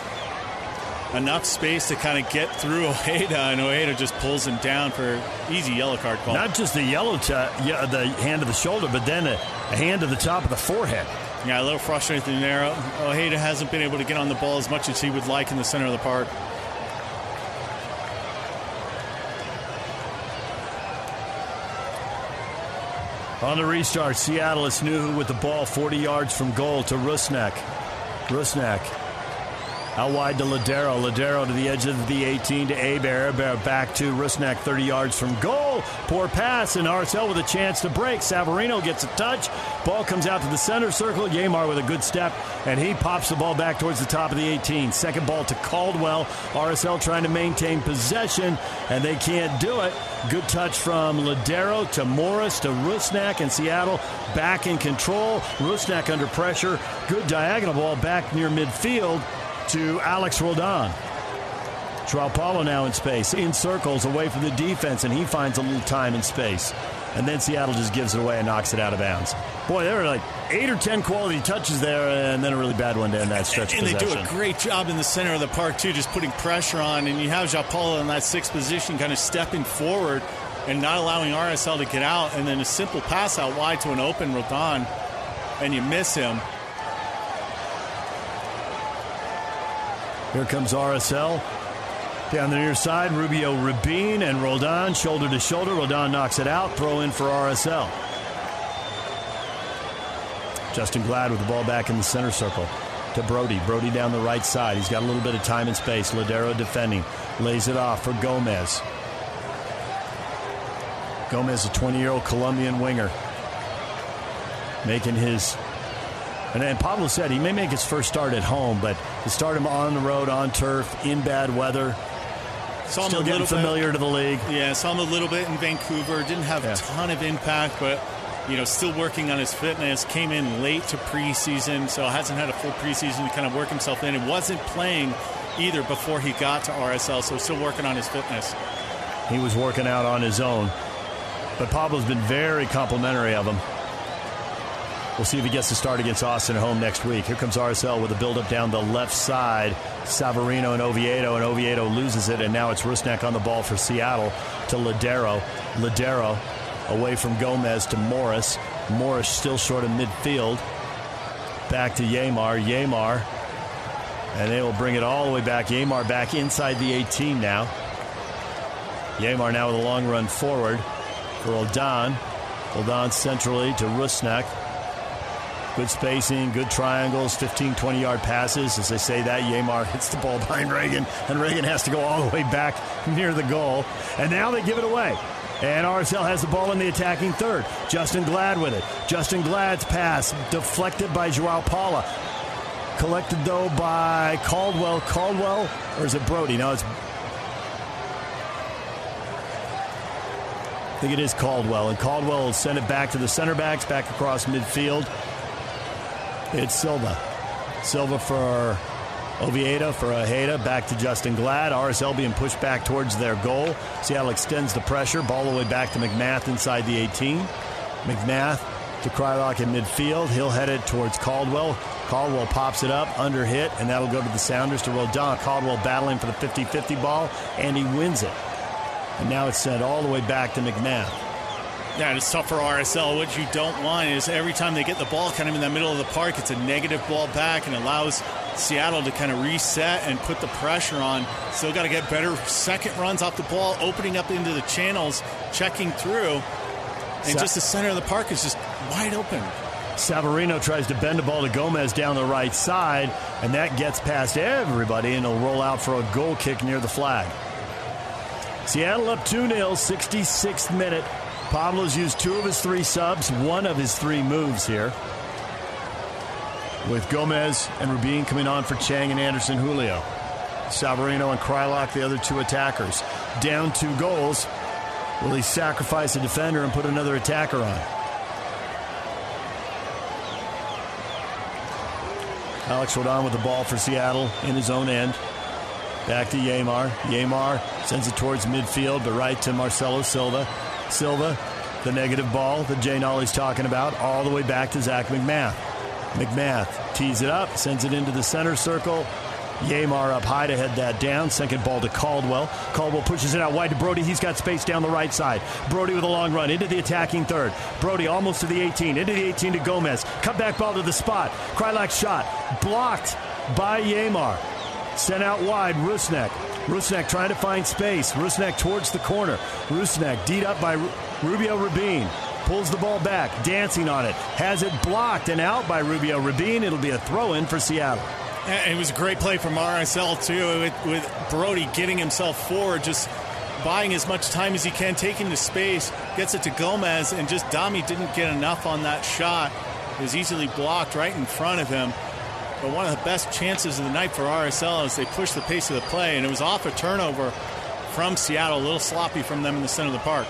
enough space to kind of get through Ojeda, and Ojeda just pulls him down for easy yellow card call. Not just the yellow, t- yeah, the hand of the shoulder, but then a, a hand to the top of the forehead. Yeah, a little frustrating there. Ojeda hasn't been able to get on the ball as much as he would like in the center of the park. On the restart, Seattle is Nouhou with the ball 40 yards from goal to Rusnak. Rusnak out wide to Lodeiro. Lodeiro to the edge of the 18 to Héber. Héber back to Rusnak 30 yards from goal. Poor pass, and RSL with a chance to break. Savarino gets a touch. Ball comes out to the center circle. Yeimar with a good step, and he pops the ball back towards the top of the 18. Second ball to Caldwell. RSL trying to maintain possession, and they can't do it. Good touch from Lodeiro to Morris to Rusnak, and Seattle back in control. Rusnak under pressure. Good diagonal ball back near midfield to Alex Roldan. Joao now in space, in circles away from the defense, and he finds a little time and space. And then Seattle just gives it away and knocks it out of bounds. Boy, there were like eight or ten quality touches there, and then a really bad one down that stretch. And, and they do a great job in the center of the park too, just putting pressure on. And you have Joao Paulo in that sixth position, kind of stepping forward and not allowing RSL to get out. And then a simple pass out wide to an open Roldan, and you miss him. Here comes RSL. Down the near side, Rubio Rubin and Roldan shoulder to shoulder. Roldan knocks it out. Throw in for RSL. Justen Glad with the ball back in the center circle to Brody. Brody down the right side. He's got a little bit of time and space. Lodeiro defending. Lays it off for Gomez. Gomez, a 20 year old Colombian winger, making his and, and Pablo said he may make his first start at home, but to start him on the road, on turf, in bad weather, saw still him a getting familiar bit, to the league. Yeah, saw him a little bit in Vancouver. Didn't have Yeah. a ton of impact, but you know, still working on his fitness. Came in late to preseason, so hasn't had a full preseason to kind of work himself in. And wasn't playing either before he got to RSL, so still working on his fitness. He was working out on his own, but Pablo's been very complimentary of him. We'll see if he gets to start against Austin at home next week. Here comes RSL with a build-up down the left side. Savarino and Oviedo, and Oviedo loses it, and now it's Rusnak on the ball for Seattle to Lodeiro. Lodeiro away from Gomez to Morris. Morris still short of midfield. Back to Yeimar. Yeimar. And they will bring it all the way back. Yeimar back inside the 18 now. Yeimar now with a long run forward for Roldan. Roldan centrally to Rusnak. Good spacing, good triangles, 15, 20 yard passes. As they say that, Yeimar hits the ball behind Ragen, and Ragen has to go all the way back near the goal. And now they give it away. And RSL has the ball in the attacking third. Justen Glad with it. Justen Glad's pass deflected by Joao Paulo. Collected, though, by Caldwell. Caldwell, or is it Brody? No, it's I think it is Caldwell, and Caldwell will send it back to the center backs, back across midfield. It's Silva. Silva for Oviedo, for Ojeda, back to Justen Glad. RSL being pushed back towards their goal. Seattle extends the pressure, ball all the way back to MacMath inside the 18. MacMath to Kreilach in midfield. He'll head it towards Caldwell. Caldwell pops it up, under hit, and that'll go to the Sounders to Roldan. Caldwell battling for the 50 50 ball, and he wins it. And now it's sent all the way back to MacMath. Yeah, and it's tough for RSL. What you don't want is every time they get the ball kind of in the middle of the park, it's a negative ball back and allows Seattle to kind of reset and put the pressure on. Still got to get better second runs off the ball, opening up into the channels, checking through. And Sa- just the center of the park is just wide open. Savarino tries to bend the ball to Gomez down the right side, and that gets past everybody, and he'll roll out for a goal kick near the flag. Seattle up 2 0, 66th minute. Pablo's used two of his three subs, one of his three moves here. With Gomez and Rubin coming on for Chang and Anderson Julio. Savarino and Kreilach, the other two attackers. Down two goals. Will he sacrifice a defender and put another attacker on? Alex Roldan with the ball for Seattle in his own end. Back to Yeimar. Yeimar sends it towards midfield, but right to Marcelo Silva. Silva The negative ball that Jay Nolly's talking about, all the way back to Zach MacMath. MacMath tees it up, sends it into the center circle. Yeimar up high to head that down. Second ball to Caldwell. Caldwell pushes it out wide to Brody. He's got space down the right side. Brody with a long run into the attacking third. Brody almost to the 18. Into the 18 to Gomez. Cut back ball to the spot. Kreilach shot. Blocked by Yeimar. Sent out wide. Rusnak. Rusnak trying to find space. Rusnak towards the corner. Rusnak deed up by Rubio Rubin. Pulls the ball back, dancing on it. Has it blocked and out by Rubio Rubin. It'll be a throw in for Seattle. It was a great play from RSL, too, with, with Brody getting himself forward, just buying as much time as he can, taking the space, gets it to Gomez, and just Dami didn't get enough on that shot. It was easily blocked right in front of him. But one of the best chances of the night for RSL is they pushed the pace of the play, and it was off a turnover from Seattle, a little sloppy from them in the center of the park.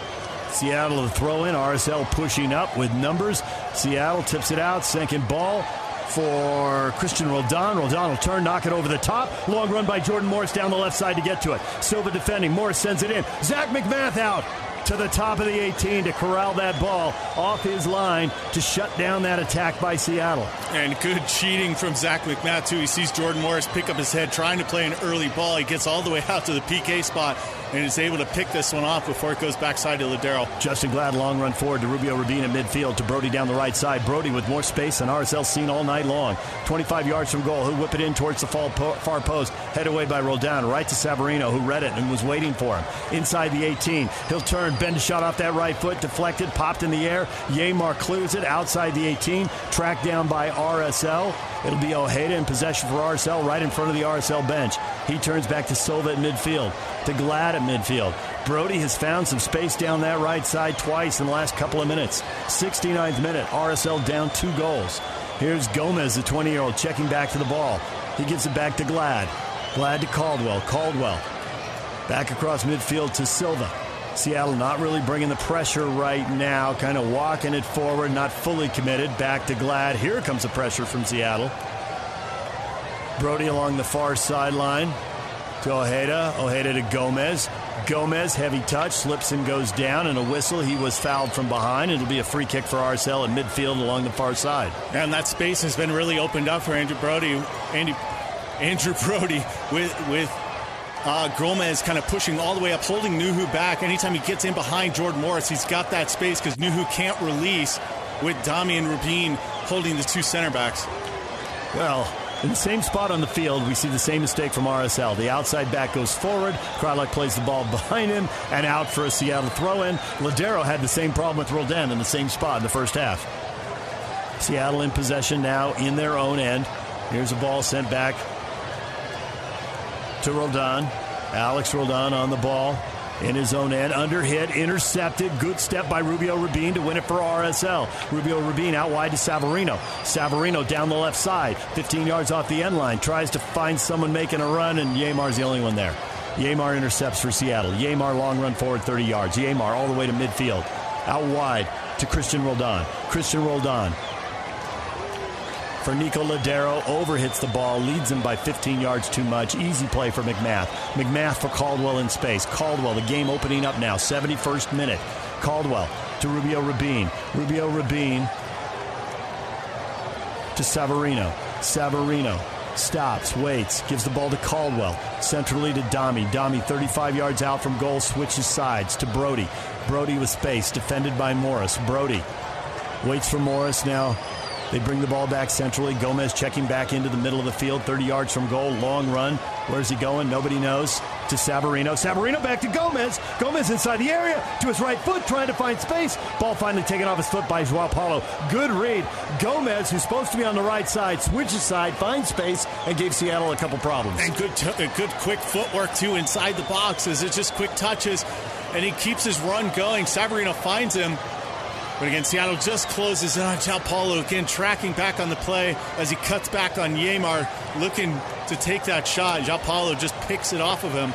Seattle to throw in, RSL pushing up with numbers. Seattle tips it out, second ball for Cristian Roldan. Roldan will turn, knock it over the top. Long run by Jordan Morris down the left side to get to it. Silva defending. Morris sends it in. Zach MacMath out to the top of the 18 to corral that ball off his line to shut down that attack by Seattle. And good cheating from Zach MacMath, too. He sees Jordan Morris pick up his head trying to play an early ball. He gets all the way out to the PK spot and is able to pick this one off before it goes backside to Lodeiro. Justen Glad long run forward to Rubio Rubin at midfield to Brody down the right side. Brody with more space than RSL seen all night long. 25 yards from goal. He'll whip it in towards the far post. Head away by Roldan. Right to Savarino, who read it and was waiting for him. Inside the 18. He'll turn, bend shot off that right foot, deflected, popped in the air. Yeimar clears it outside the 18. Tracked down by RSL. It'll be Ojeda in possession for RSL right in front of the RSL bench. He turns back to Silva at midfield, to Glad at midfield. Brody has found some space down that right side twice in the last couple of minutes. 69th minute, RSL down two goals. Here's Gomez, the 20 year old, checking back to the ball. He gives it back to Glad. Glad to Caldwell. Caldwell back across midfield to Silva. Seattle not really bringing the pressure right now, kind of walking it forward, not fully committed. Back to Glad. Here comes the pressure from Seattle. Brody along the far sideline to Ojeda. Ojeda to Gomez. Gomez, heavy touch, slips and goes down, and a whistle. He was fouled from behind. It'll be a free kick for RSL at midfield along the far side. And that space has been really opened up for Andrew Brody. Andy, Andrew Brody with with uh, Gomez kind of pushing all the way up, holding Nouhou back. Anytime he gets in behind Jordan Morris, he's got that space because Nouhou can't release with Damian Rubin holding the two center backs. Well, in the same spot on the field, we see the same mistake from RSL. The outside back goes forward. Kreilach plays the ball behind him and out for a Seattle throw in. Lodeiro had the same problem with Roldan in the same spot in the first half. Seattle in possession now in their own end. Here's a ball sent back to Roldan. Alex Roldan on the ball in his own end. Under hit, intercepted. Good step by Rubio Rubin to win it for RSL. Rubio Rubin out wide to Savarino. Savarino down the left side, 15 yards off the end line. Tries to find someone making a run, and Yeimar's the only one there. Yeimar intercepts for Seattle. Yeimar long run forward 30 yards. Yeimar all the way to midfield. Out wide to Cristian Roldan. Cristian Roldan for Nico Lodeiro. Overhits the ball, leads him by 15 yards too much. Easy play for MacMath. MacMath for Caldwell in space. Caldwell, the game opening up now, 71st minute. Caldwell to Rubio Rubin. Rubio Rubin to Savarino. Savarino stops, waits, gives the ball to Caldwell. Centrally to Dami. Dami 35 yards out from goal, switches sides to Brody. Brody with space, defended by Morris. Brody waits for Morris now they bring the ball back centrally. Gomez checking back into the middle of the field, 30 yards from goal. Long run. Where's he going? Nobody knows. To Savarino. Savarino back to Gomez. Gomez inside the area to his right foot, trying to find space. Ball finally taken off his foot by Joao Paulo. Good read. Gomez, who's supposed to be on the right side, switches side, finds space, and gave Seattle a couple problems. And good, t- good quick footwork, too, inside the boxes. It's just quick touches, and he keeps his run going. Savarino finds him but again, Seattle just closes on Joao Paulo again, tracking back on the play as he cuts back on Yeimar, looking to take that shot. Joao Paulo just picks it off of him.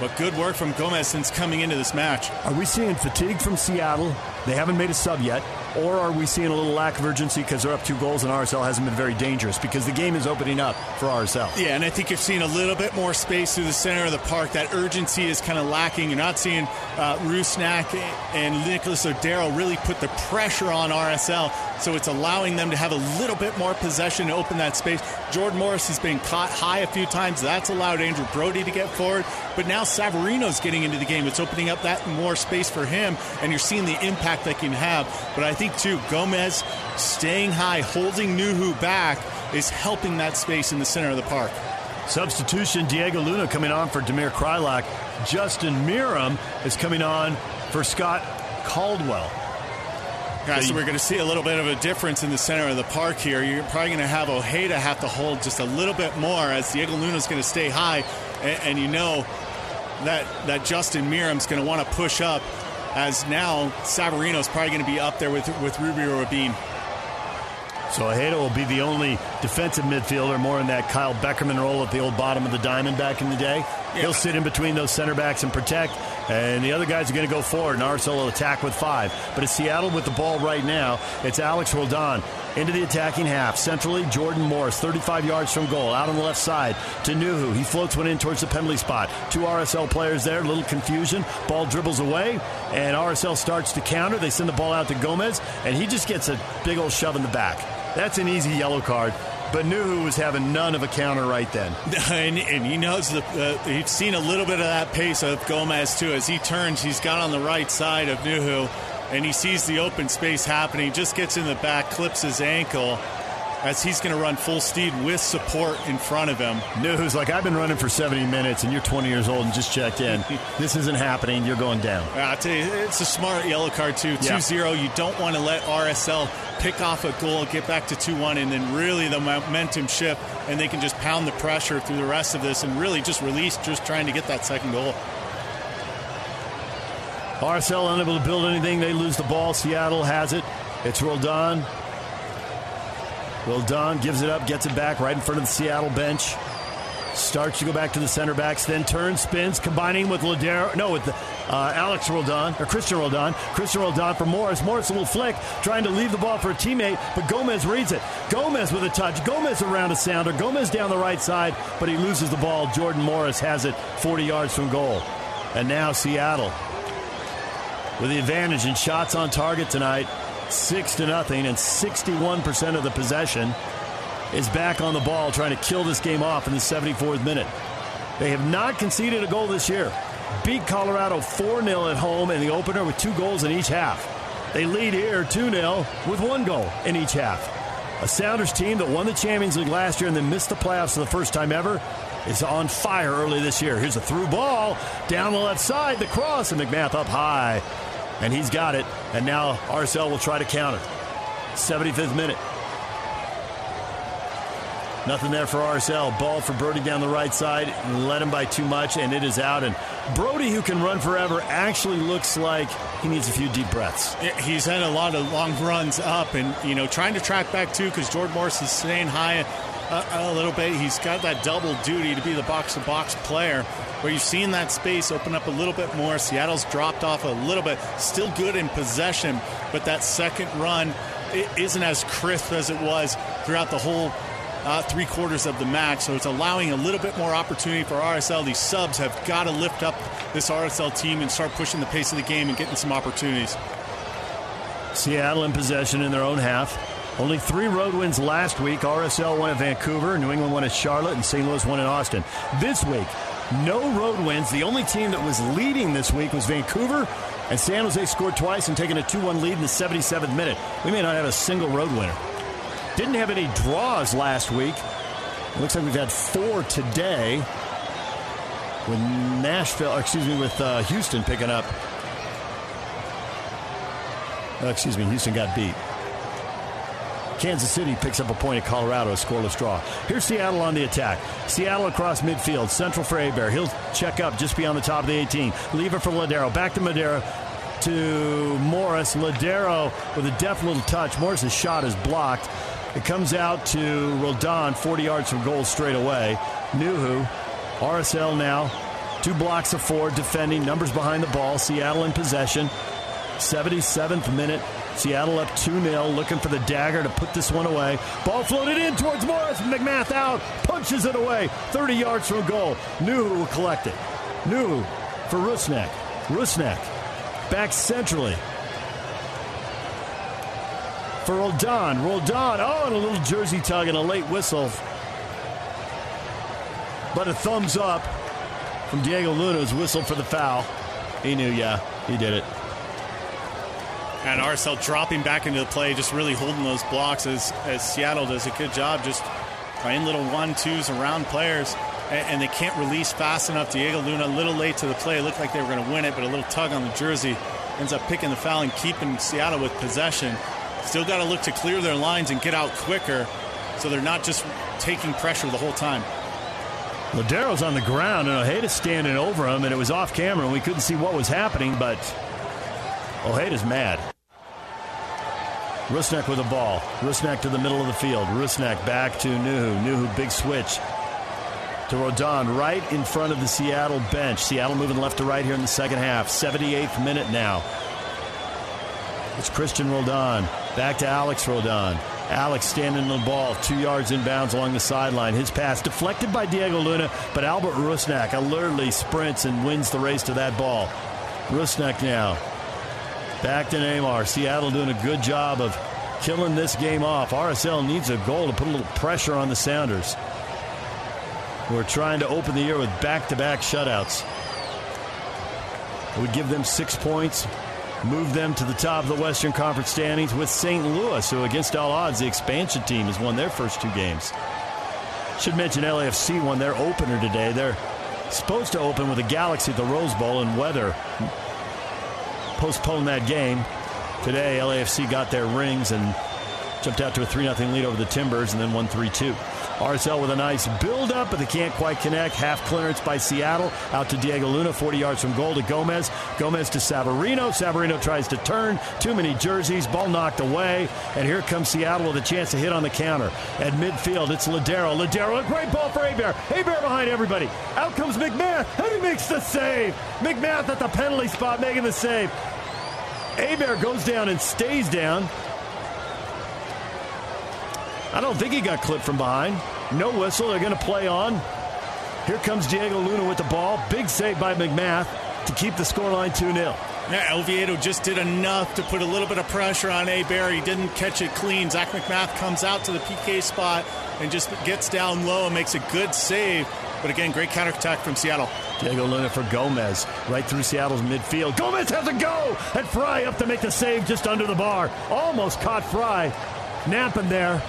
But good work from Gomez since coming into this match. Are we seeing fatigue from Seattle? They haven't made a sub yet. Or are we seeing a little lack of urgency because they're up two goals and RSL hasn't been very dangerous because the game is opening up for RSL? Yeah, and I think you're seeing a little bit more space through the center of the park. That urgency is kind of lacking. You're not seeing uh, Rusnak and Nicholas Lodeiro really put the pressure on RSL, so it's allowing them to have a little bit more possession to open that space. Jordan Morris has been caught high a few times. That's allowed Andrew Brody to get forward. But now Savarino's getting into the game. It's opening up that more space for him, and you're seeing the impact that can have. But I think, too, Gomez staying high, holding Nouhou back, is helping that space in the center of the park. Substitution Diego Luna coming on for Damir Kreilach. Justin Meram is coming on for Scott Caldwell. Yeah, so we're going to see a little bit of a difference in the center of the park here. You're probably going to have Ojeda have to hold just a little bit more as Diego Luna is going to stay high, and, and, you know that that Justin Meram's going to want to push up as now Savarino's probably going to be up there with with Rubio Rubin. So Ojeda will be the only defensive midfielder, more in that Kyle Beckerman role at the old bottom of the diamond back in the day. Yeah. He'll sit in between those center backs and protect, and the other guys are going to go forward, and RSL will attack with five. But it's Seattle with the ball right now. It's Alex Roldan into the attacking half. Centrally, Jordan Morris, 35 yards from goal, out on the left side to Nouhou. He floats one in towards the penalty spot. Two RSL players there, a little confusion. Ball dribbles away, and RSL starts to counter. They send the ball out to Gomez, and he just gets a big old shove in the back. That's an easy yellow card. But Nouhou was having none of a counter right then. And, and he knows the, uh, he's seen a little bit of that pace of Gomez, too. As he turns, he's got on the right side of Nouhou, and he sees the open space happening, just gets in the back, clips his ankle as he's going to run full speed with support in front of him. Nouhou's like, I've been running for 70 minutes and you're 20 years old and just checked in. this isn't happening. You're going down. Uh, I tell you, it's a smart yellow card, too. 2 yeah. 0. You don't want to let RSL pick off a goal, get back to 2 1, and then really the momentum shift, and they can just pound the pressure through the rest of this and really just release, just trying to get that second goal. RSL unable to build anything. They lose the ball. Seattle has it. It's Roldan Roldan gives it up, gets it back right in front of the Seattle bench. Starts to go back to the center backs, then turns, spins, combining with Lodeiro. No, with the, uh, Alex Roldan, or Cristian Roldan. Cristian Roldan for Morris. Morris a little flick, trying to leave the ball for a teammate, but Gomez reads it. Gomez with a touch. Gomez around a sounder. Gomez down the right side, but he loses the ball. Jordan Morris has it 40 yards from goal. And now Seattle with the advantage in shots on target tonight six to nothing, and 61% of the possession is back on the ball, trying to kill this game off in the 74th minute. They have not conceded a goal this year. Beat Colorado 4 0 at home in the opener with two goals in each half. They lead here 2 0 with one goal in each half. A Sounders team that won the Champions League last year and then missed the playoffs for the first time ever is on fire early this year. Here's a through ball down the left side, the cross, and MacMath up high and he's got it. And now RSL will try to counter. 75th minute. Nothing there for RSL. Ball for Brody down the right side. Led him by too much, and it is out. And Brody, who can run forever, actually looks like he needs a few deep breaths. He's had a lot of long runs up, and you know, trying to track back too, because Jordan Morris is staying high a, a little bit. He's got that double duty to be the box-to-box player where you've seen that space open up a little bit more. Seattle's dropped off a little bit, still good in possession, but that second run isn't as crisp as it was throughout the whole uh, three quarters of the match. So it's allowing a little bit more opportunity for RSL. These subs have got to lift up this RSL team and start pushing the pace of the game and getting some opportunities. Seattle in possession in their own half. Only three road wins last week. RSL won at Vancouver, New England won at Charlotte, and St. Louis won in Austin. This week, no road wins. The only team that was leading this week was Vancouver, and San Jose scored twice and taking a 2 1 lead in the 77th minute. We may not have a single road winner. Didn't have any draws last week. looks like we've had four today with Nashville, excuse me, with uh, Houston picking up. Uh, excuse me, Houston got beat. Kansas City picks up a point at Colorado, a scoreless draw. Here's Seattle on the attack. Seattle across midfield, central for Héber. He'll check up just beyond the top of the 18. Leave it for Lodeiro. Back to Lodeiro to Morris. Lodeiro with a deft little touch. Morris's shot is blocked. It comes out to Roldan, 40 yards from goal straight away. Nouhou, RSL now, two blocks of four defending, numbers behind the ball. Seattle in possession. 77th minute, Seattle up 2 0, looking for the dagger to put this one away. Ball floated in towards Morris. MacMath out, punches it away. 30 yards from goal. Nouhou will collect it. Nouhou for Rusnak. Rusnak back centrally. For Roldan. Roldan. Oh, and a little jersey tug and a late whistle. But a thumbs up from Diego Luna's whistle for the foul. He knew, yeah, he did it. And RSL dropping back into the play, just really holding those blocks as, as Seattle does a good job, just playing little one twos around players. And, and they can't release fast enough. Diego Luna a little late to the play. It looked like they were going to win it, but a little tug on the jersey ends up picking the foul and keeping Seattle with possession. Still got to look to clear their lines and get out quicker so they're not just taking pressure the whole time. Lodeiro's on the ground and Ojeda's standing over him, and it was off camera, and we couldn't see what was happening, but Ojeda's mad. Rusnak with the ball. Rusnak to the middle of the field. Rusnak back to Nouhou. Nouhou, big switch to Roldan right in front of the Seattle bench. Seattle moving left to right here in the second half. 78th minute now. It's Cristian Roldan. Back to Alex Roldan. Alex standing on the ball, two yards inbounds along the sideline. His pass deflected by Diego Luna, but Albert Rusnak alertly sprints and wins the race to that ball. Rusnak now. Back to Yeimar. Seattle doing a good job of killing this game off. RSL needs a goal to put a little pressure on the Sounders. We're trying to open the year with back to back shutouts. It would give them six points, move them to the top of the Western Conference standings with St. Louis, who, against all odds, the expansion team has won their first two games. Should mention LAFC won their opener today. They're supposed to open with the Galaxy at the Rose Bowl, and weather postponed that game. Today, LAFC got their rings and jumped out to a 3 0 lead over the Timbers and then won 3 2. RSL with a nice build up, but they can't quite connect. Half clearance by Seattle out to Diego Luna, 40 yards from goal to Gomez. Gomez to Savarino. Savarino tries to turn. Too many jerseys. Ball knocked away. And here comes Seattle with a chance to hit on the counter. At midfield, it's Lodeiro. Lodeiro, a great ball for Héber. Héber behind everybody. Out comes MacMath, and he makes the save. MacMath at the penalty spot making the save. Héber goes down and stays down. I don't think he got clipped from behind. No whistle. They're going to play on. Here comes Diego Luna with the ball. Big save by MacMath to keep the scoreline 2 0. Yeah, Oviedo just did enough to put a little bit of pressure on Héber. He didn't catch it clean. Zach MacMath comes out to the PK spot and just gets down low and makes a good save. But again, great counterattack from Seattle. Diego Luna for Gomez, right through Seattle's midfield. Gomez has a go, and Frei up to make the save just under the bar. Almost caught Frei Napping there.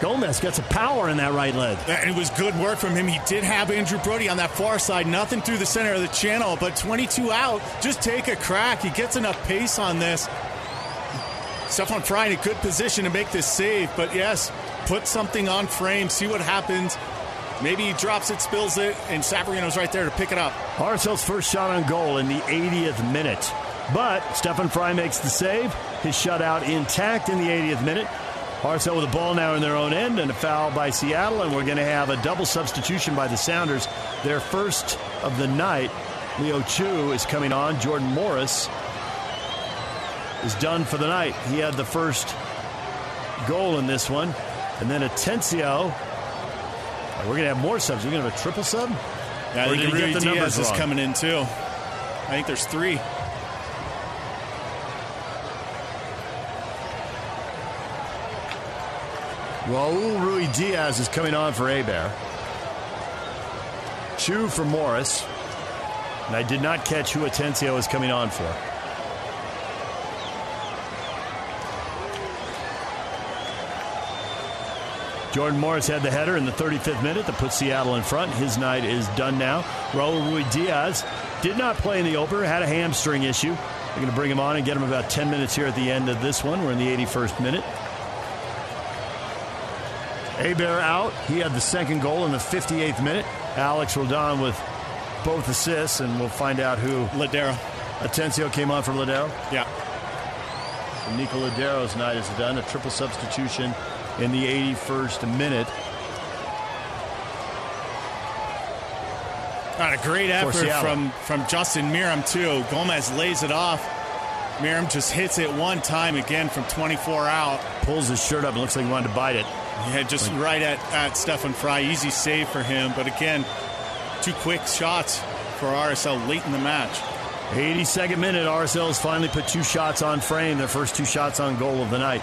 Gomez got some power in that right leg. And it was good work from him. He did have Andrew Brody on that far side. Nothing through the center of the channel, but 22 out. Just take a crack. He gets enough pace on this. Stefan Frei in a good position to make this save, but yes, put something on frame, see what happens. Maybe he drops it, spills it, and Savarino's right there to pick it up. RSL's first shot on goal in the 80th minute. But Stefan Frei makes the save. His shutout intact in the 80th minute. RSL with the ball now in their own end and a foul by Seattle, and we're going to have a double substitution by the Sounders. Their first of the night. Leo Chu is coming on. Jordan Morris is done for the night. He had the first goal in this one. And then Atencio. We're going to have more subs. We're going to have a triple sub? Yeah, I think did he Rui get the Diaz is coming in too. I think there's three. Raul Ruidíaz is coming on for Héber. Chu for Morris. And I did not catch who Atencio is coming on for. Jordan Morris had the header in the 35th minute that put Seattle in front. His night is done now. Raul Ruidíaz did not play in the opener, had a hamstring issue. They're going to bring him on and get him about 10 minutes here at the end of this one. We're in the 81st minute. Héber out. He had the second goal in the 58th minute. Alex Roldan with both assists, and we'll find out who. Lodeiro. Atencio came on for Lodeiro. Yeah. So Nico Lodeiro's night is done. A triple substitution in the 81st minute. Got a great effort from, from Justin Meram, too. Gomez lays it off. Meram just hits it one time again from 24 out. Pulls his shirt up and looks like he wanted to bite it. Yeah, just like, right at, at Stefan Frei. Easy save for him. But again, two quick shots for RSL late in the match. 82nd minute, RSL has finally put two shots on frame, their first two shots on goal of the night.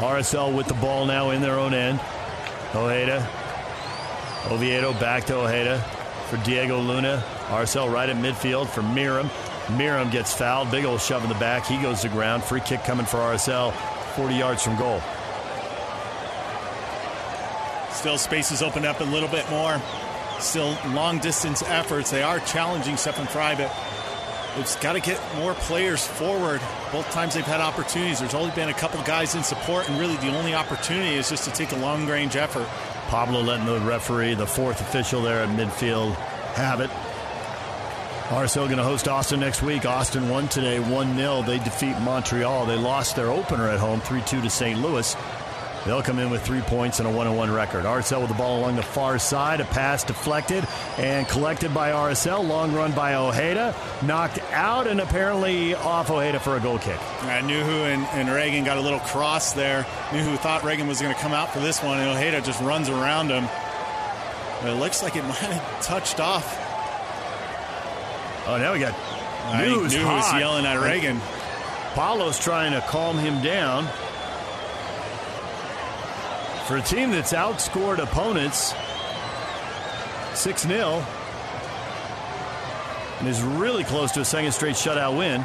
RSL with the ball now in their own end. Ojeda. Oviedo back to Ojeda for Diego Luna. RSL right at midfield for Meram. Meram gets fouled. Big old shove in the back. He goes to ground. Free kick coming for RSL. 40 yards from goal. Still spaces opened up a little bit more. Still long distance efforts. They are challenging Stefan Frei, but they've got to get more players forward. Both times they've had opportunities. There's only been a couple guys in support, and really the only opportunity is just to take a long range effort. Pablo letting the referee, the fourth official there at midfield, have it. RSL going to host Austin next week. Austin won today 1 0. They defeat Montreal. They lost their opener at home 3 2 to St. Louis. They'll come in with three points and a 1 1 record. RSL with the ball along the far side. A pass deflected and collected by RSL. Long run by Ojeda. Knocked out and apparently off Ojeda for a goal kick. Nouhou and, and Ragen got a little cross there. Who thought Ragen was going to come out for this one, and Ojeda just runs around him. But it looks like it might have touched off Oh, now we got. Knew was yelling at Ragen. Paulo's trying to calm him down. For a team that's outscored opponents 6 0 and is really close to a second straight shutout win.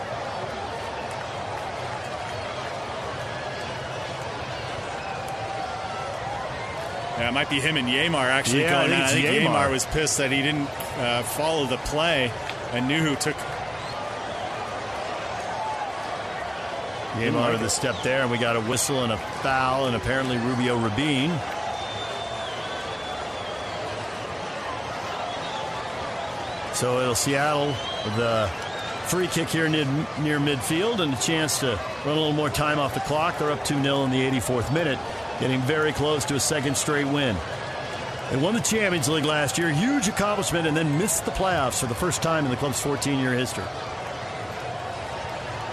Yeah, it might be him and Yeimar actually yeah, going I think, I think Yeimar. Yeimar was pissed that he didn't uh, follow the play and Nouhou took. Yeimar with the step there, and we got a whistle and a foul, and apparently Rubio Rubin. So it'll Seattle with the free kick here near, near midfield and a chance to run a little more time off the clock. They're up 2 0 in the 84th minute, getting very close to a second straight win. They won the Champions League last year, huge accomplishment, and then missed the playoffs for the first time in the club's 14 year history.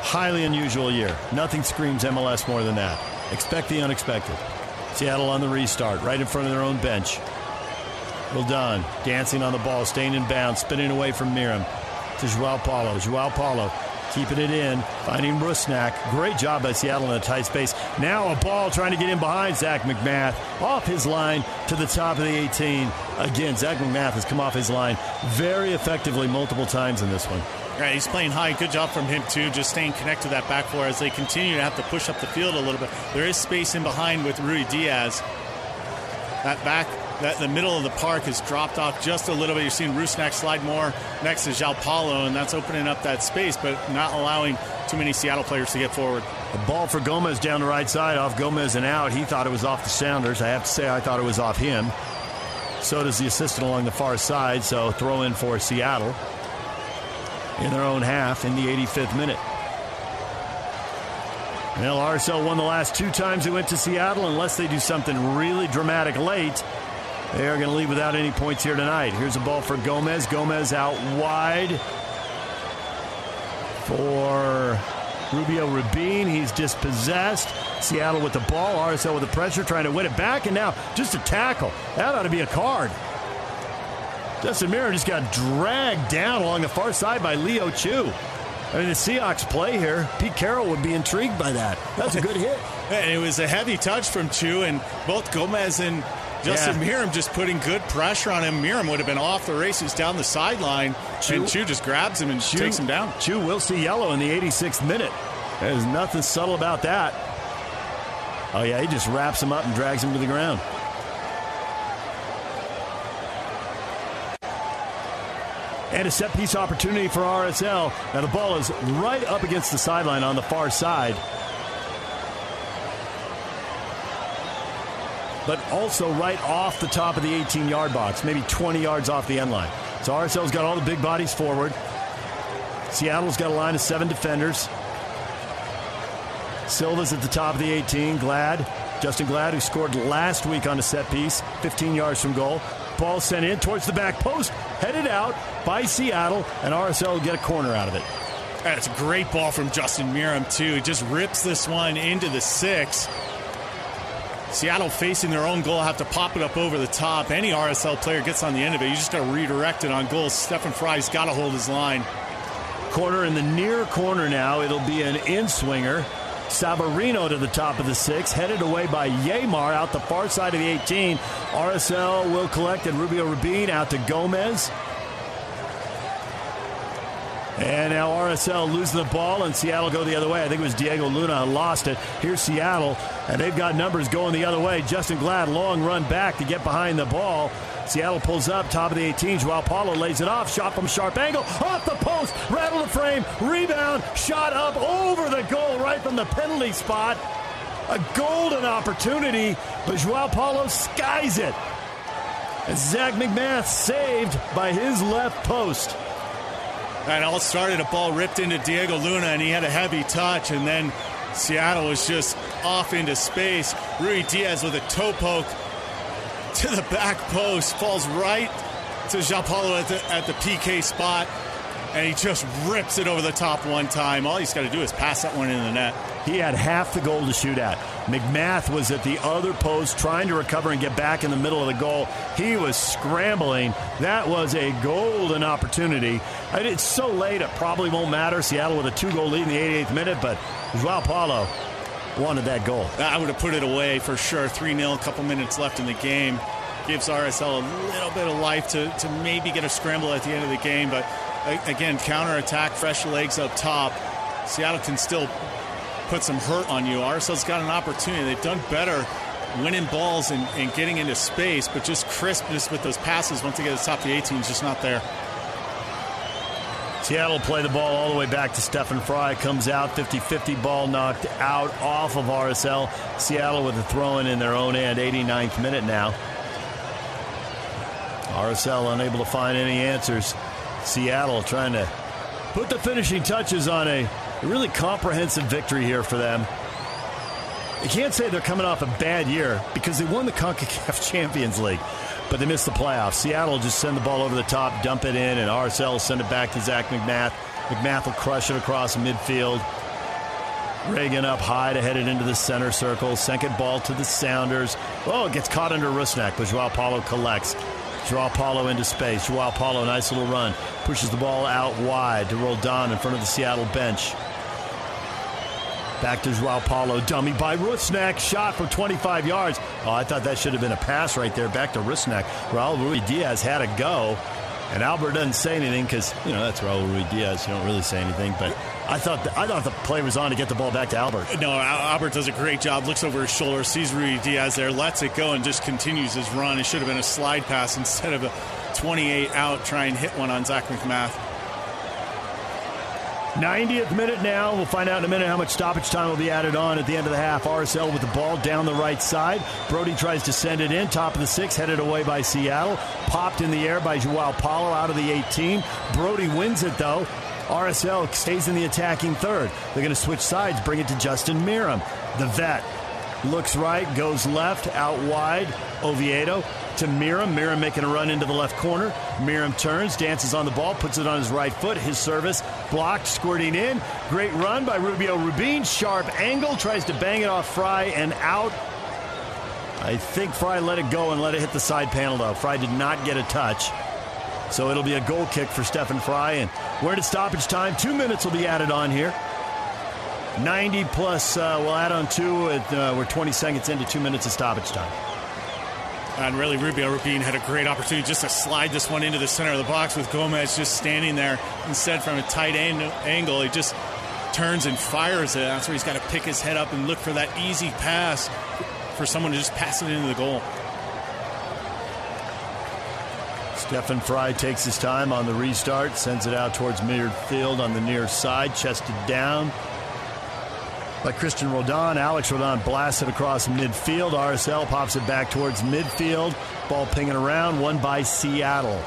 Highly unusual year. Nothing screams MLS more than that. Expect the unexpected. Seattle on the restart, right in front of their own bench. Roldan dancing on the ball, staying in bounds, spinning away from Meram to Joao Paulo. Joao Paulo keeping it in, finding Rusnak. Great job by Seattle in a tight space. Now a ball trying to get in behind Zach MacMath, off his line to the top of the 18. Again, Zach MacMath has come off his line very effectively multiple times in this one. Right, he's playing high. Good job from him too, just staying connected to that back four as they continue to have to push up the field a little bit. There is space in behind with Ruidíaz. That back, that the middle of the park has dropped off just a little bit. You're seeing Rusnak slide more next to Joao Paulo, and that's opening up that space, but not allowing too many Seattle players to get forward. The ball for Gomez down the right side, off Gomez and out. He thought it was off the Sounders. I have to say, I thought it was off him. So does the assistant along the far side. So throw in for Seattle in their own half in the 85th minute. Well, RSL won the last two times they went to Seattle. Unless they do something really dramatic late, they are going to leave without any points here tonight. Here's a ball for Gomez. Gomez out wide for Rubio Rubin. He's dispossessed. Seattle with the ball. RSL with the pressure, trying to win it back. And now just a tackle. That ought to be a card. Justin Meram just got dragged down along the far side by Leo Chu. I mean, the Seahawks play here. Pete Carroll would be intrigued by that. That's a good hit. And it was a heavy touch from Chu, and both Gomez and Justin Yeah. Meram just putting good pressure on him. Meram would have been off the races down the sideline, Chu- and Chu just grabs him and Chu- takes him down. Chu will see yellow in the 86th minute. There's nothing subtle about that. Oh, yeah, he just wraps him up and drags him to the ground. And a set piece opportunity for RSL. Now the ball is right up against the sideline on the far side. But also right off the top of the 18 yard box, maybe 20 yards off the end line. So RSL's got all the big bodies forward. Seattle's got a line of seven defenders. Silva's at the top of the 18. Glad. Justen Glad, who scored last week on a set piece, 15 yards from goal. Ball sent in towards the back post, headed out by Seattle, and RSL will get a corner out of it. That's a great ball from Justin Meram, too. He just rips this one into the six. Seattle facing their own goal have to pop it up over the top. Any RSL player gets on the end of it, you just got to redirect it on goal. Stefan Frei's got to hold his line. Corner in the near corner now. It'll be an in swinger. Savarino to the top of the six, headed away by Yeimar out the far side of the 18. RSL will collect, and Rubio Rubin out to Gomez. And now RSL losing the ball, and Seattle go the other way. I think it was Diego Luna lost it. Here's Seattle, and they've got numbers going the other way. Justen Glad, long run back to get behind the ball. Seattle pulls up, top of the 18. Joao Paulo lays it off. Shot from sharp angle. Off the post. Rattle the frame. Rebound. Shot up over the goal right from the penalty spot. A golden opportunity, but Joao Paulo skies it. And Zach MacMath saved by his left post. And all started a ball ripped into Diego Luna, and he had a heavy touch, and then Seattle was just off into space. Ruidíaz with a toe poke to the back post, falls right to Joao Paulo at the, at the PK spot, and he just rips it over the top one time. All he's got to do is pass that one in the net. He had half the goal to shoot at. MacMath was at the other post trying to recover and get back in the middle of the goal. He was scrambling. That was a golden opportunity. It's so late, it probably won't matter. Seattle with a two goal lead in the 88th minute, but Joao Paulo wanted that goal. I would have put it away for sure. 3 0, a couple minutes left in the game. Gives RSL a little bit of life to, to maybe get a scramble at the end of the game. But again, counter attack, fresh legs up top. Seattle can still put some hurt on you. RSL's got an opportunity. They've done better winning balls and, and getting into space, but just crispness with those passes once they get to the top of the 18 is just not there. Seattle play the ball all the way back to Stefan Frei. Comes out 50 50 ball knocked out off of RSL. Seattle with a throw in in their own end, 89th minute now. RSL unable to find any answers. Seattle trying to put the finishing touches on a really comprehensive victory here for them. You can't say they're coming off a bad year because they won the CONCACAF Champions League, but they missed the playoffs. Seattle just send the ball over the top, dump it in, and RSL send it back to Zach MacMath. MacMath will crush it across midfield. Reagan up high to head it into the center circle. Second ball to the Sounders. Oh, it gets caught under Rusnak, but Joao Paulo collects. Joao Paulo into space. Joao Paulo, nice little run. Pushes the ball out wide to Roldan in front of the Seattle bench. Back to Joao Paulo. Dummy by Rusnak. Shot from 25 yards. Oh, I thought that should have been a pass right there. Back to Rusnak. Raul Ruidíaz had a go. And Albert doesn't say anything because, you know, that's Raul Ruidíaz. You don't really say anything. But I thought the, I thought the play was on to get the ball back to Albert. No, Albert does a great job. Looks over his shoulder, sees Ruidíaz there, lets it go, and just continues his run. It should have been a slide pass instead of a 28 out, try and hit one on Zach MacMath. 90th minute now. We'll find out in a minute how much stoppage time will be added on at the end of the half. RSL with the ball down the right side. Brody tries to send it in. Top of the six, headed away by Seattle. Popped in the air by Joao Paulo out of the 18. Brody wins it though. RSL stays in the attacking third. They're going to switch sides, bring it to Justin Meram, the vet. Looks right, goes left, out wide. Oviedo to Miram. Meram making a run into the left corner. Meram turns, dances on the ball, puts it on his right foot. His service blocked, squirting in. Great run by Rubio Rubin. Sharp angle, tries to bang it off Frei and out. I think Frei let it go and let it hit the side panel, though. Frei did not get a touch. So it'll be a goal kick for Stefan Frei. And we're at stoppage time. Two minutes will be added on here. 90 plus, uh, we'll add on two. At, uh, we're 20 seconds into two minutes of stoppage time. And really, Rubio Rubin had a great opportunity just to slide this one into the center of the box with Gomez just standing there. Instead, from a tight angle, he just turns and fires it. That's where he's got to pick his head up and look for that easy pass for someone to just pass it into the goal. Stefan Frei takes his time on the restart, sends it out towards midfield on the near side, chested down by Cristian Roldan. Alex Roldan blasts it across midfield. RSL pops it back towards midfield. Ball pinging around, one by Seattle.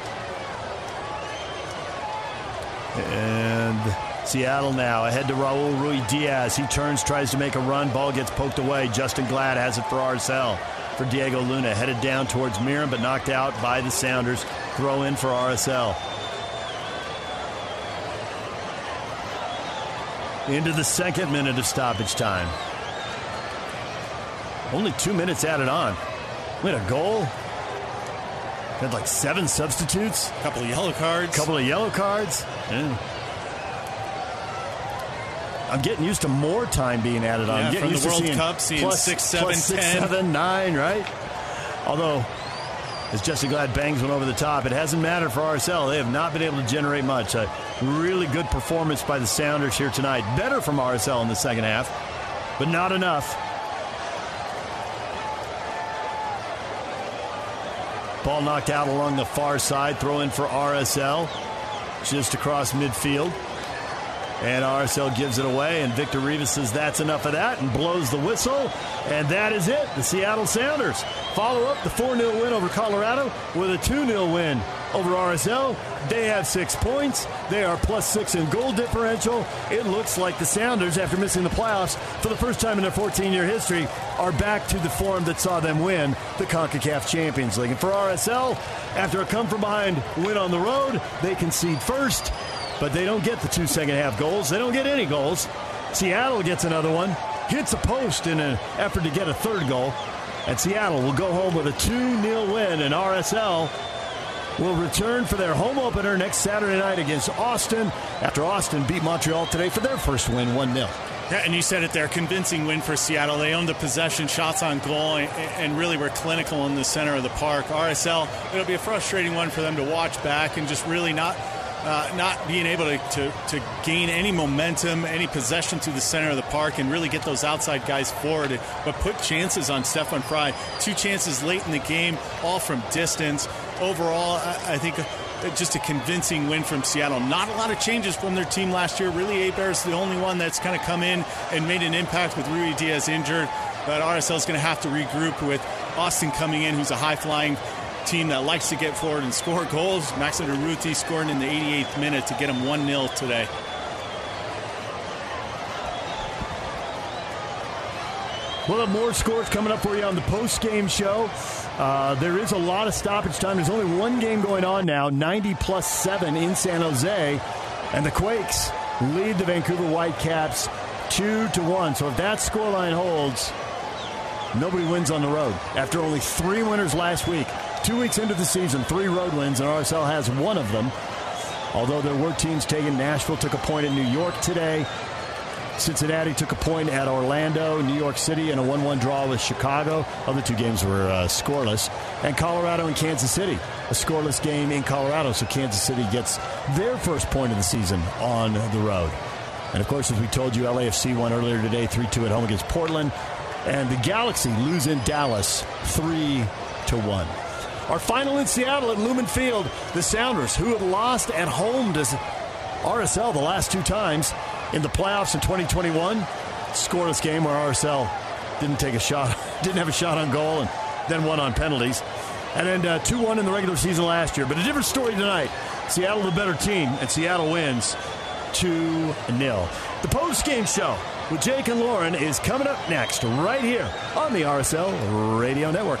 And Seattle now ahead to Raul Ruidíaz. He turns, tries to make a run. Ball gets poked away. Justen Glad has it for RSL. For Diego Luna, headed down towards Meram, but knocked out by the Sounders. Throw in for RSL. Into the second minute of stoppage time. Only two minutes added on. We had a goal. Had like seven substitutes. A couple of yellow cards. A couple of yellow cards. Yeah. I'm getting used to more time being added on. Yeah, I'm getting from used the World to seeing Cup, seeing plus, six, seven, plus six, 10. seven, nine, right? Although, as Justen Glad bangs one over the top, it hasn't mattered for RSL. They have not been able to generate much. A really good performance by the Sounders here tonight. Better from RSL in the second half, but not enough. Ball knocked out along the far side. Throw in for RSL just across midfield. And RSL gives it away, and Victor Rivas says that's enough of that and blows the whistle. And that is it. The Seattle Sounders follow up the 4 0 win over Colorado with a 2 0 win over RSL. They have six points. They are plus six in goal differential. It looks like the Sounders, after missing the playoffs for the first time in their 14 year history, are back to the form that saw them win the CONCACAF Champions League. And for RSL, after a come from behind win on the road, they concede first but they don't get the two second half goals. They don't get any goals. Seattle gets another one, hits a post in an effort to get a third goal, and Seattle will go home with a 2 0 win, and RSL will return for their home opener next Saturday night against Austin after Austin beat Montreal today for their first win 1 0. Yeah, and you said it there, convincing win for Seattle. They owned the possession, shots on goal, and, and, really were clinical in the center of the park. RSL, it'll be a frustrating one for them to watch back and just really not uh, not being able to, to, to, gain any momentum, any possession through the center of the park, and really get those outside guys forward, but put chances on Stefan Frei. Two chances late in the game, all from distance. Overall, I, I think just a convincing win from Seattle. Not a lot of changes from their team last year. Really, Héber's the only one that's kind of come in and made an impact with Ruidíaz injured. But RSL is going to have to regroup with Austin coming in, who's a high flying team that likes to get forward and score goals. Max Urruti scoring in the 88th minute to get him 1 0 today. We'll have more scores coming up for you on the post game show. Uh, there is a lot of stoppage time. There's only one game going on now 90 plus 7 in San Jose. And the Quakes lead the Vancouver Whitecaps 2 to 1. So if that scoreline holds, nobody wins on the road. After only three winners last week, two weeks into the season, three road wins, and RSL has one of them. Although there were teams taken, Nashville took a point in New York today. Cincinnati took a point at Orlando, New York City, and a 1 1 draw with Chicago. Other two games were uh, scoreless. And Colorado and Kansas City, a scoreless game in Colorado. So Kansas City gets their first point of the season on the road. And of course, as we told you, LAFC won earlier today 3 2 at home against Portland. And the Galaxy lose in Dallas 3 to 1. Our final in Seattle at Lumen Field, the Sounders, who have lost at home to RSL the last two times in the playoffs in 2021. Scoreless game where RSL didn't take a shot, didn't have a shot on goal, and then won on penalties. And then uh, 2 1 in the regular season last year. But a different story tonight. Seattle, the better team, and Seattle wins 2 0. The post game show with Jake and Lauren is coming up next, right here on the RSL Radio Network.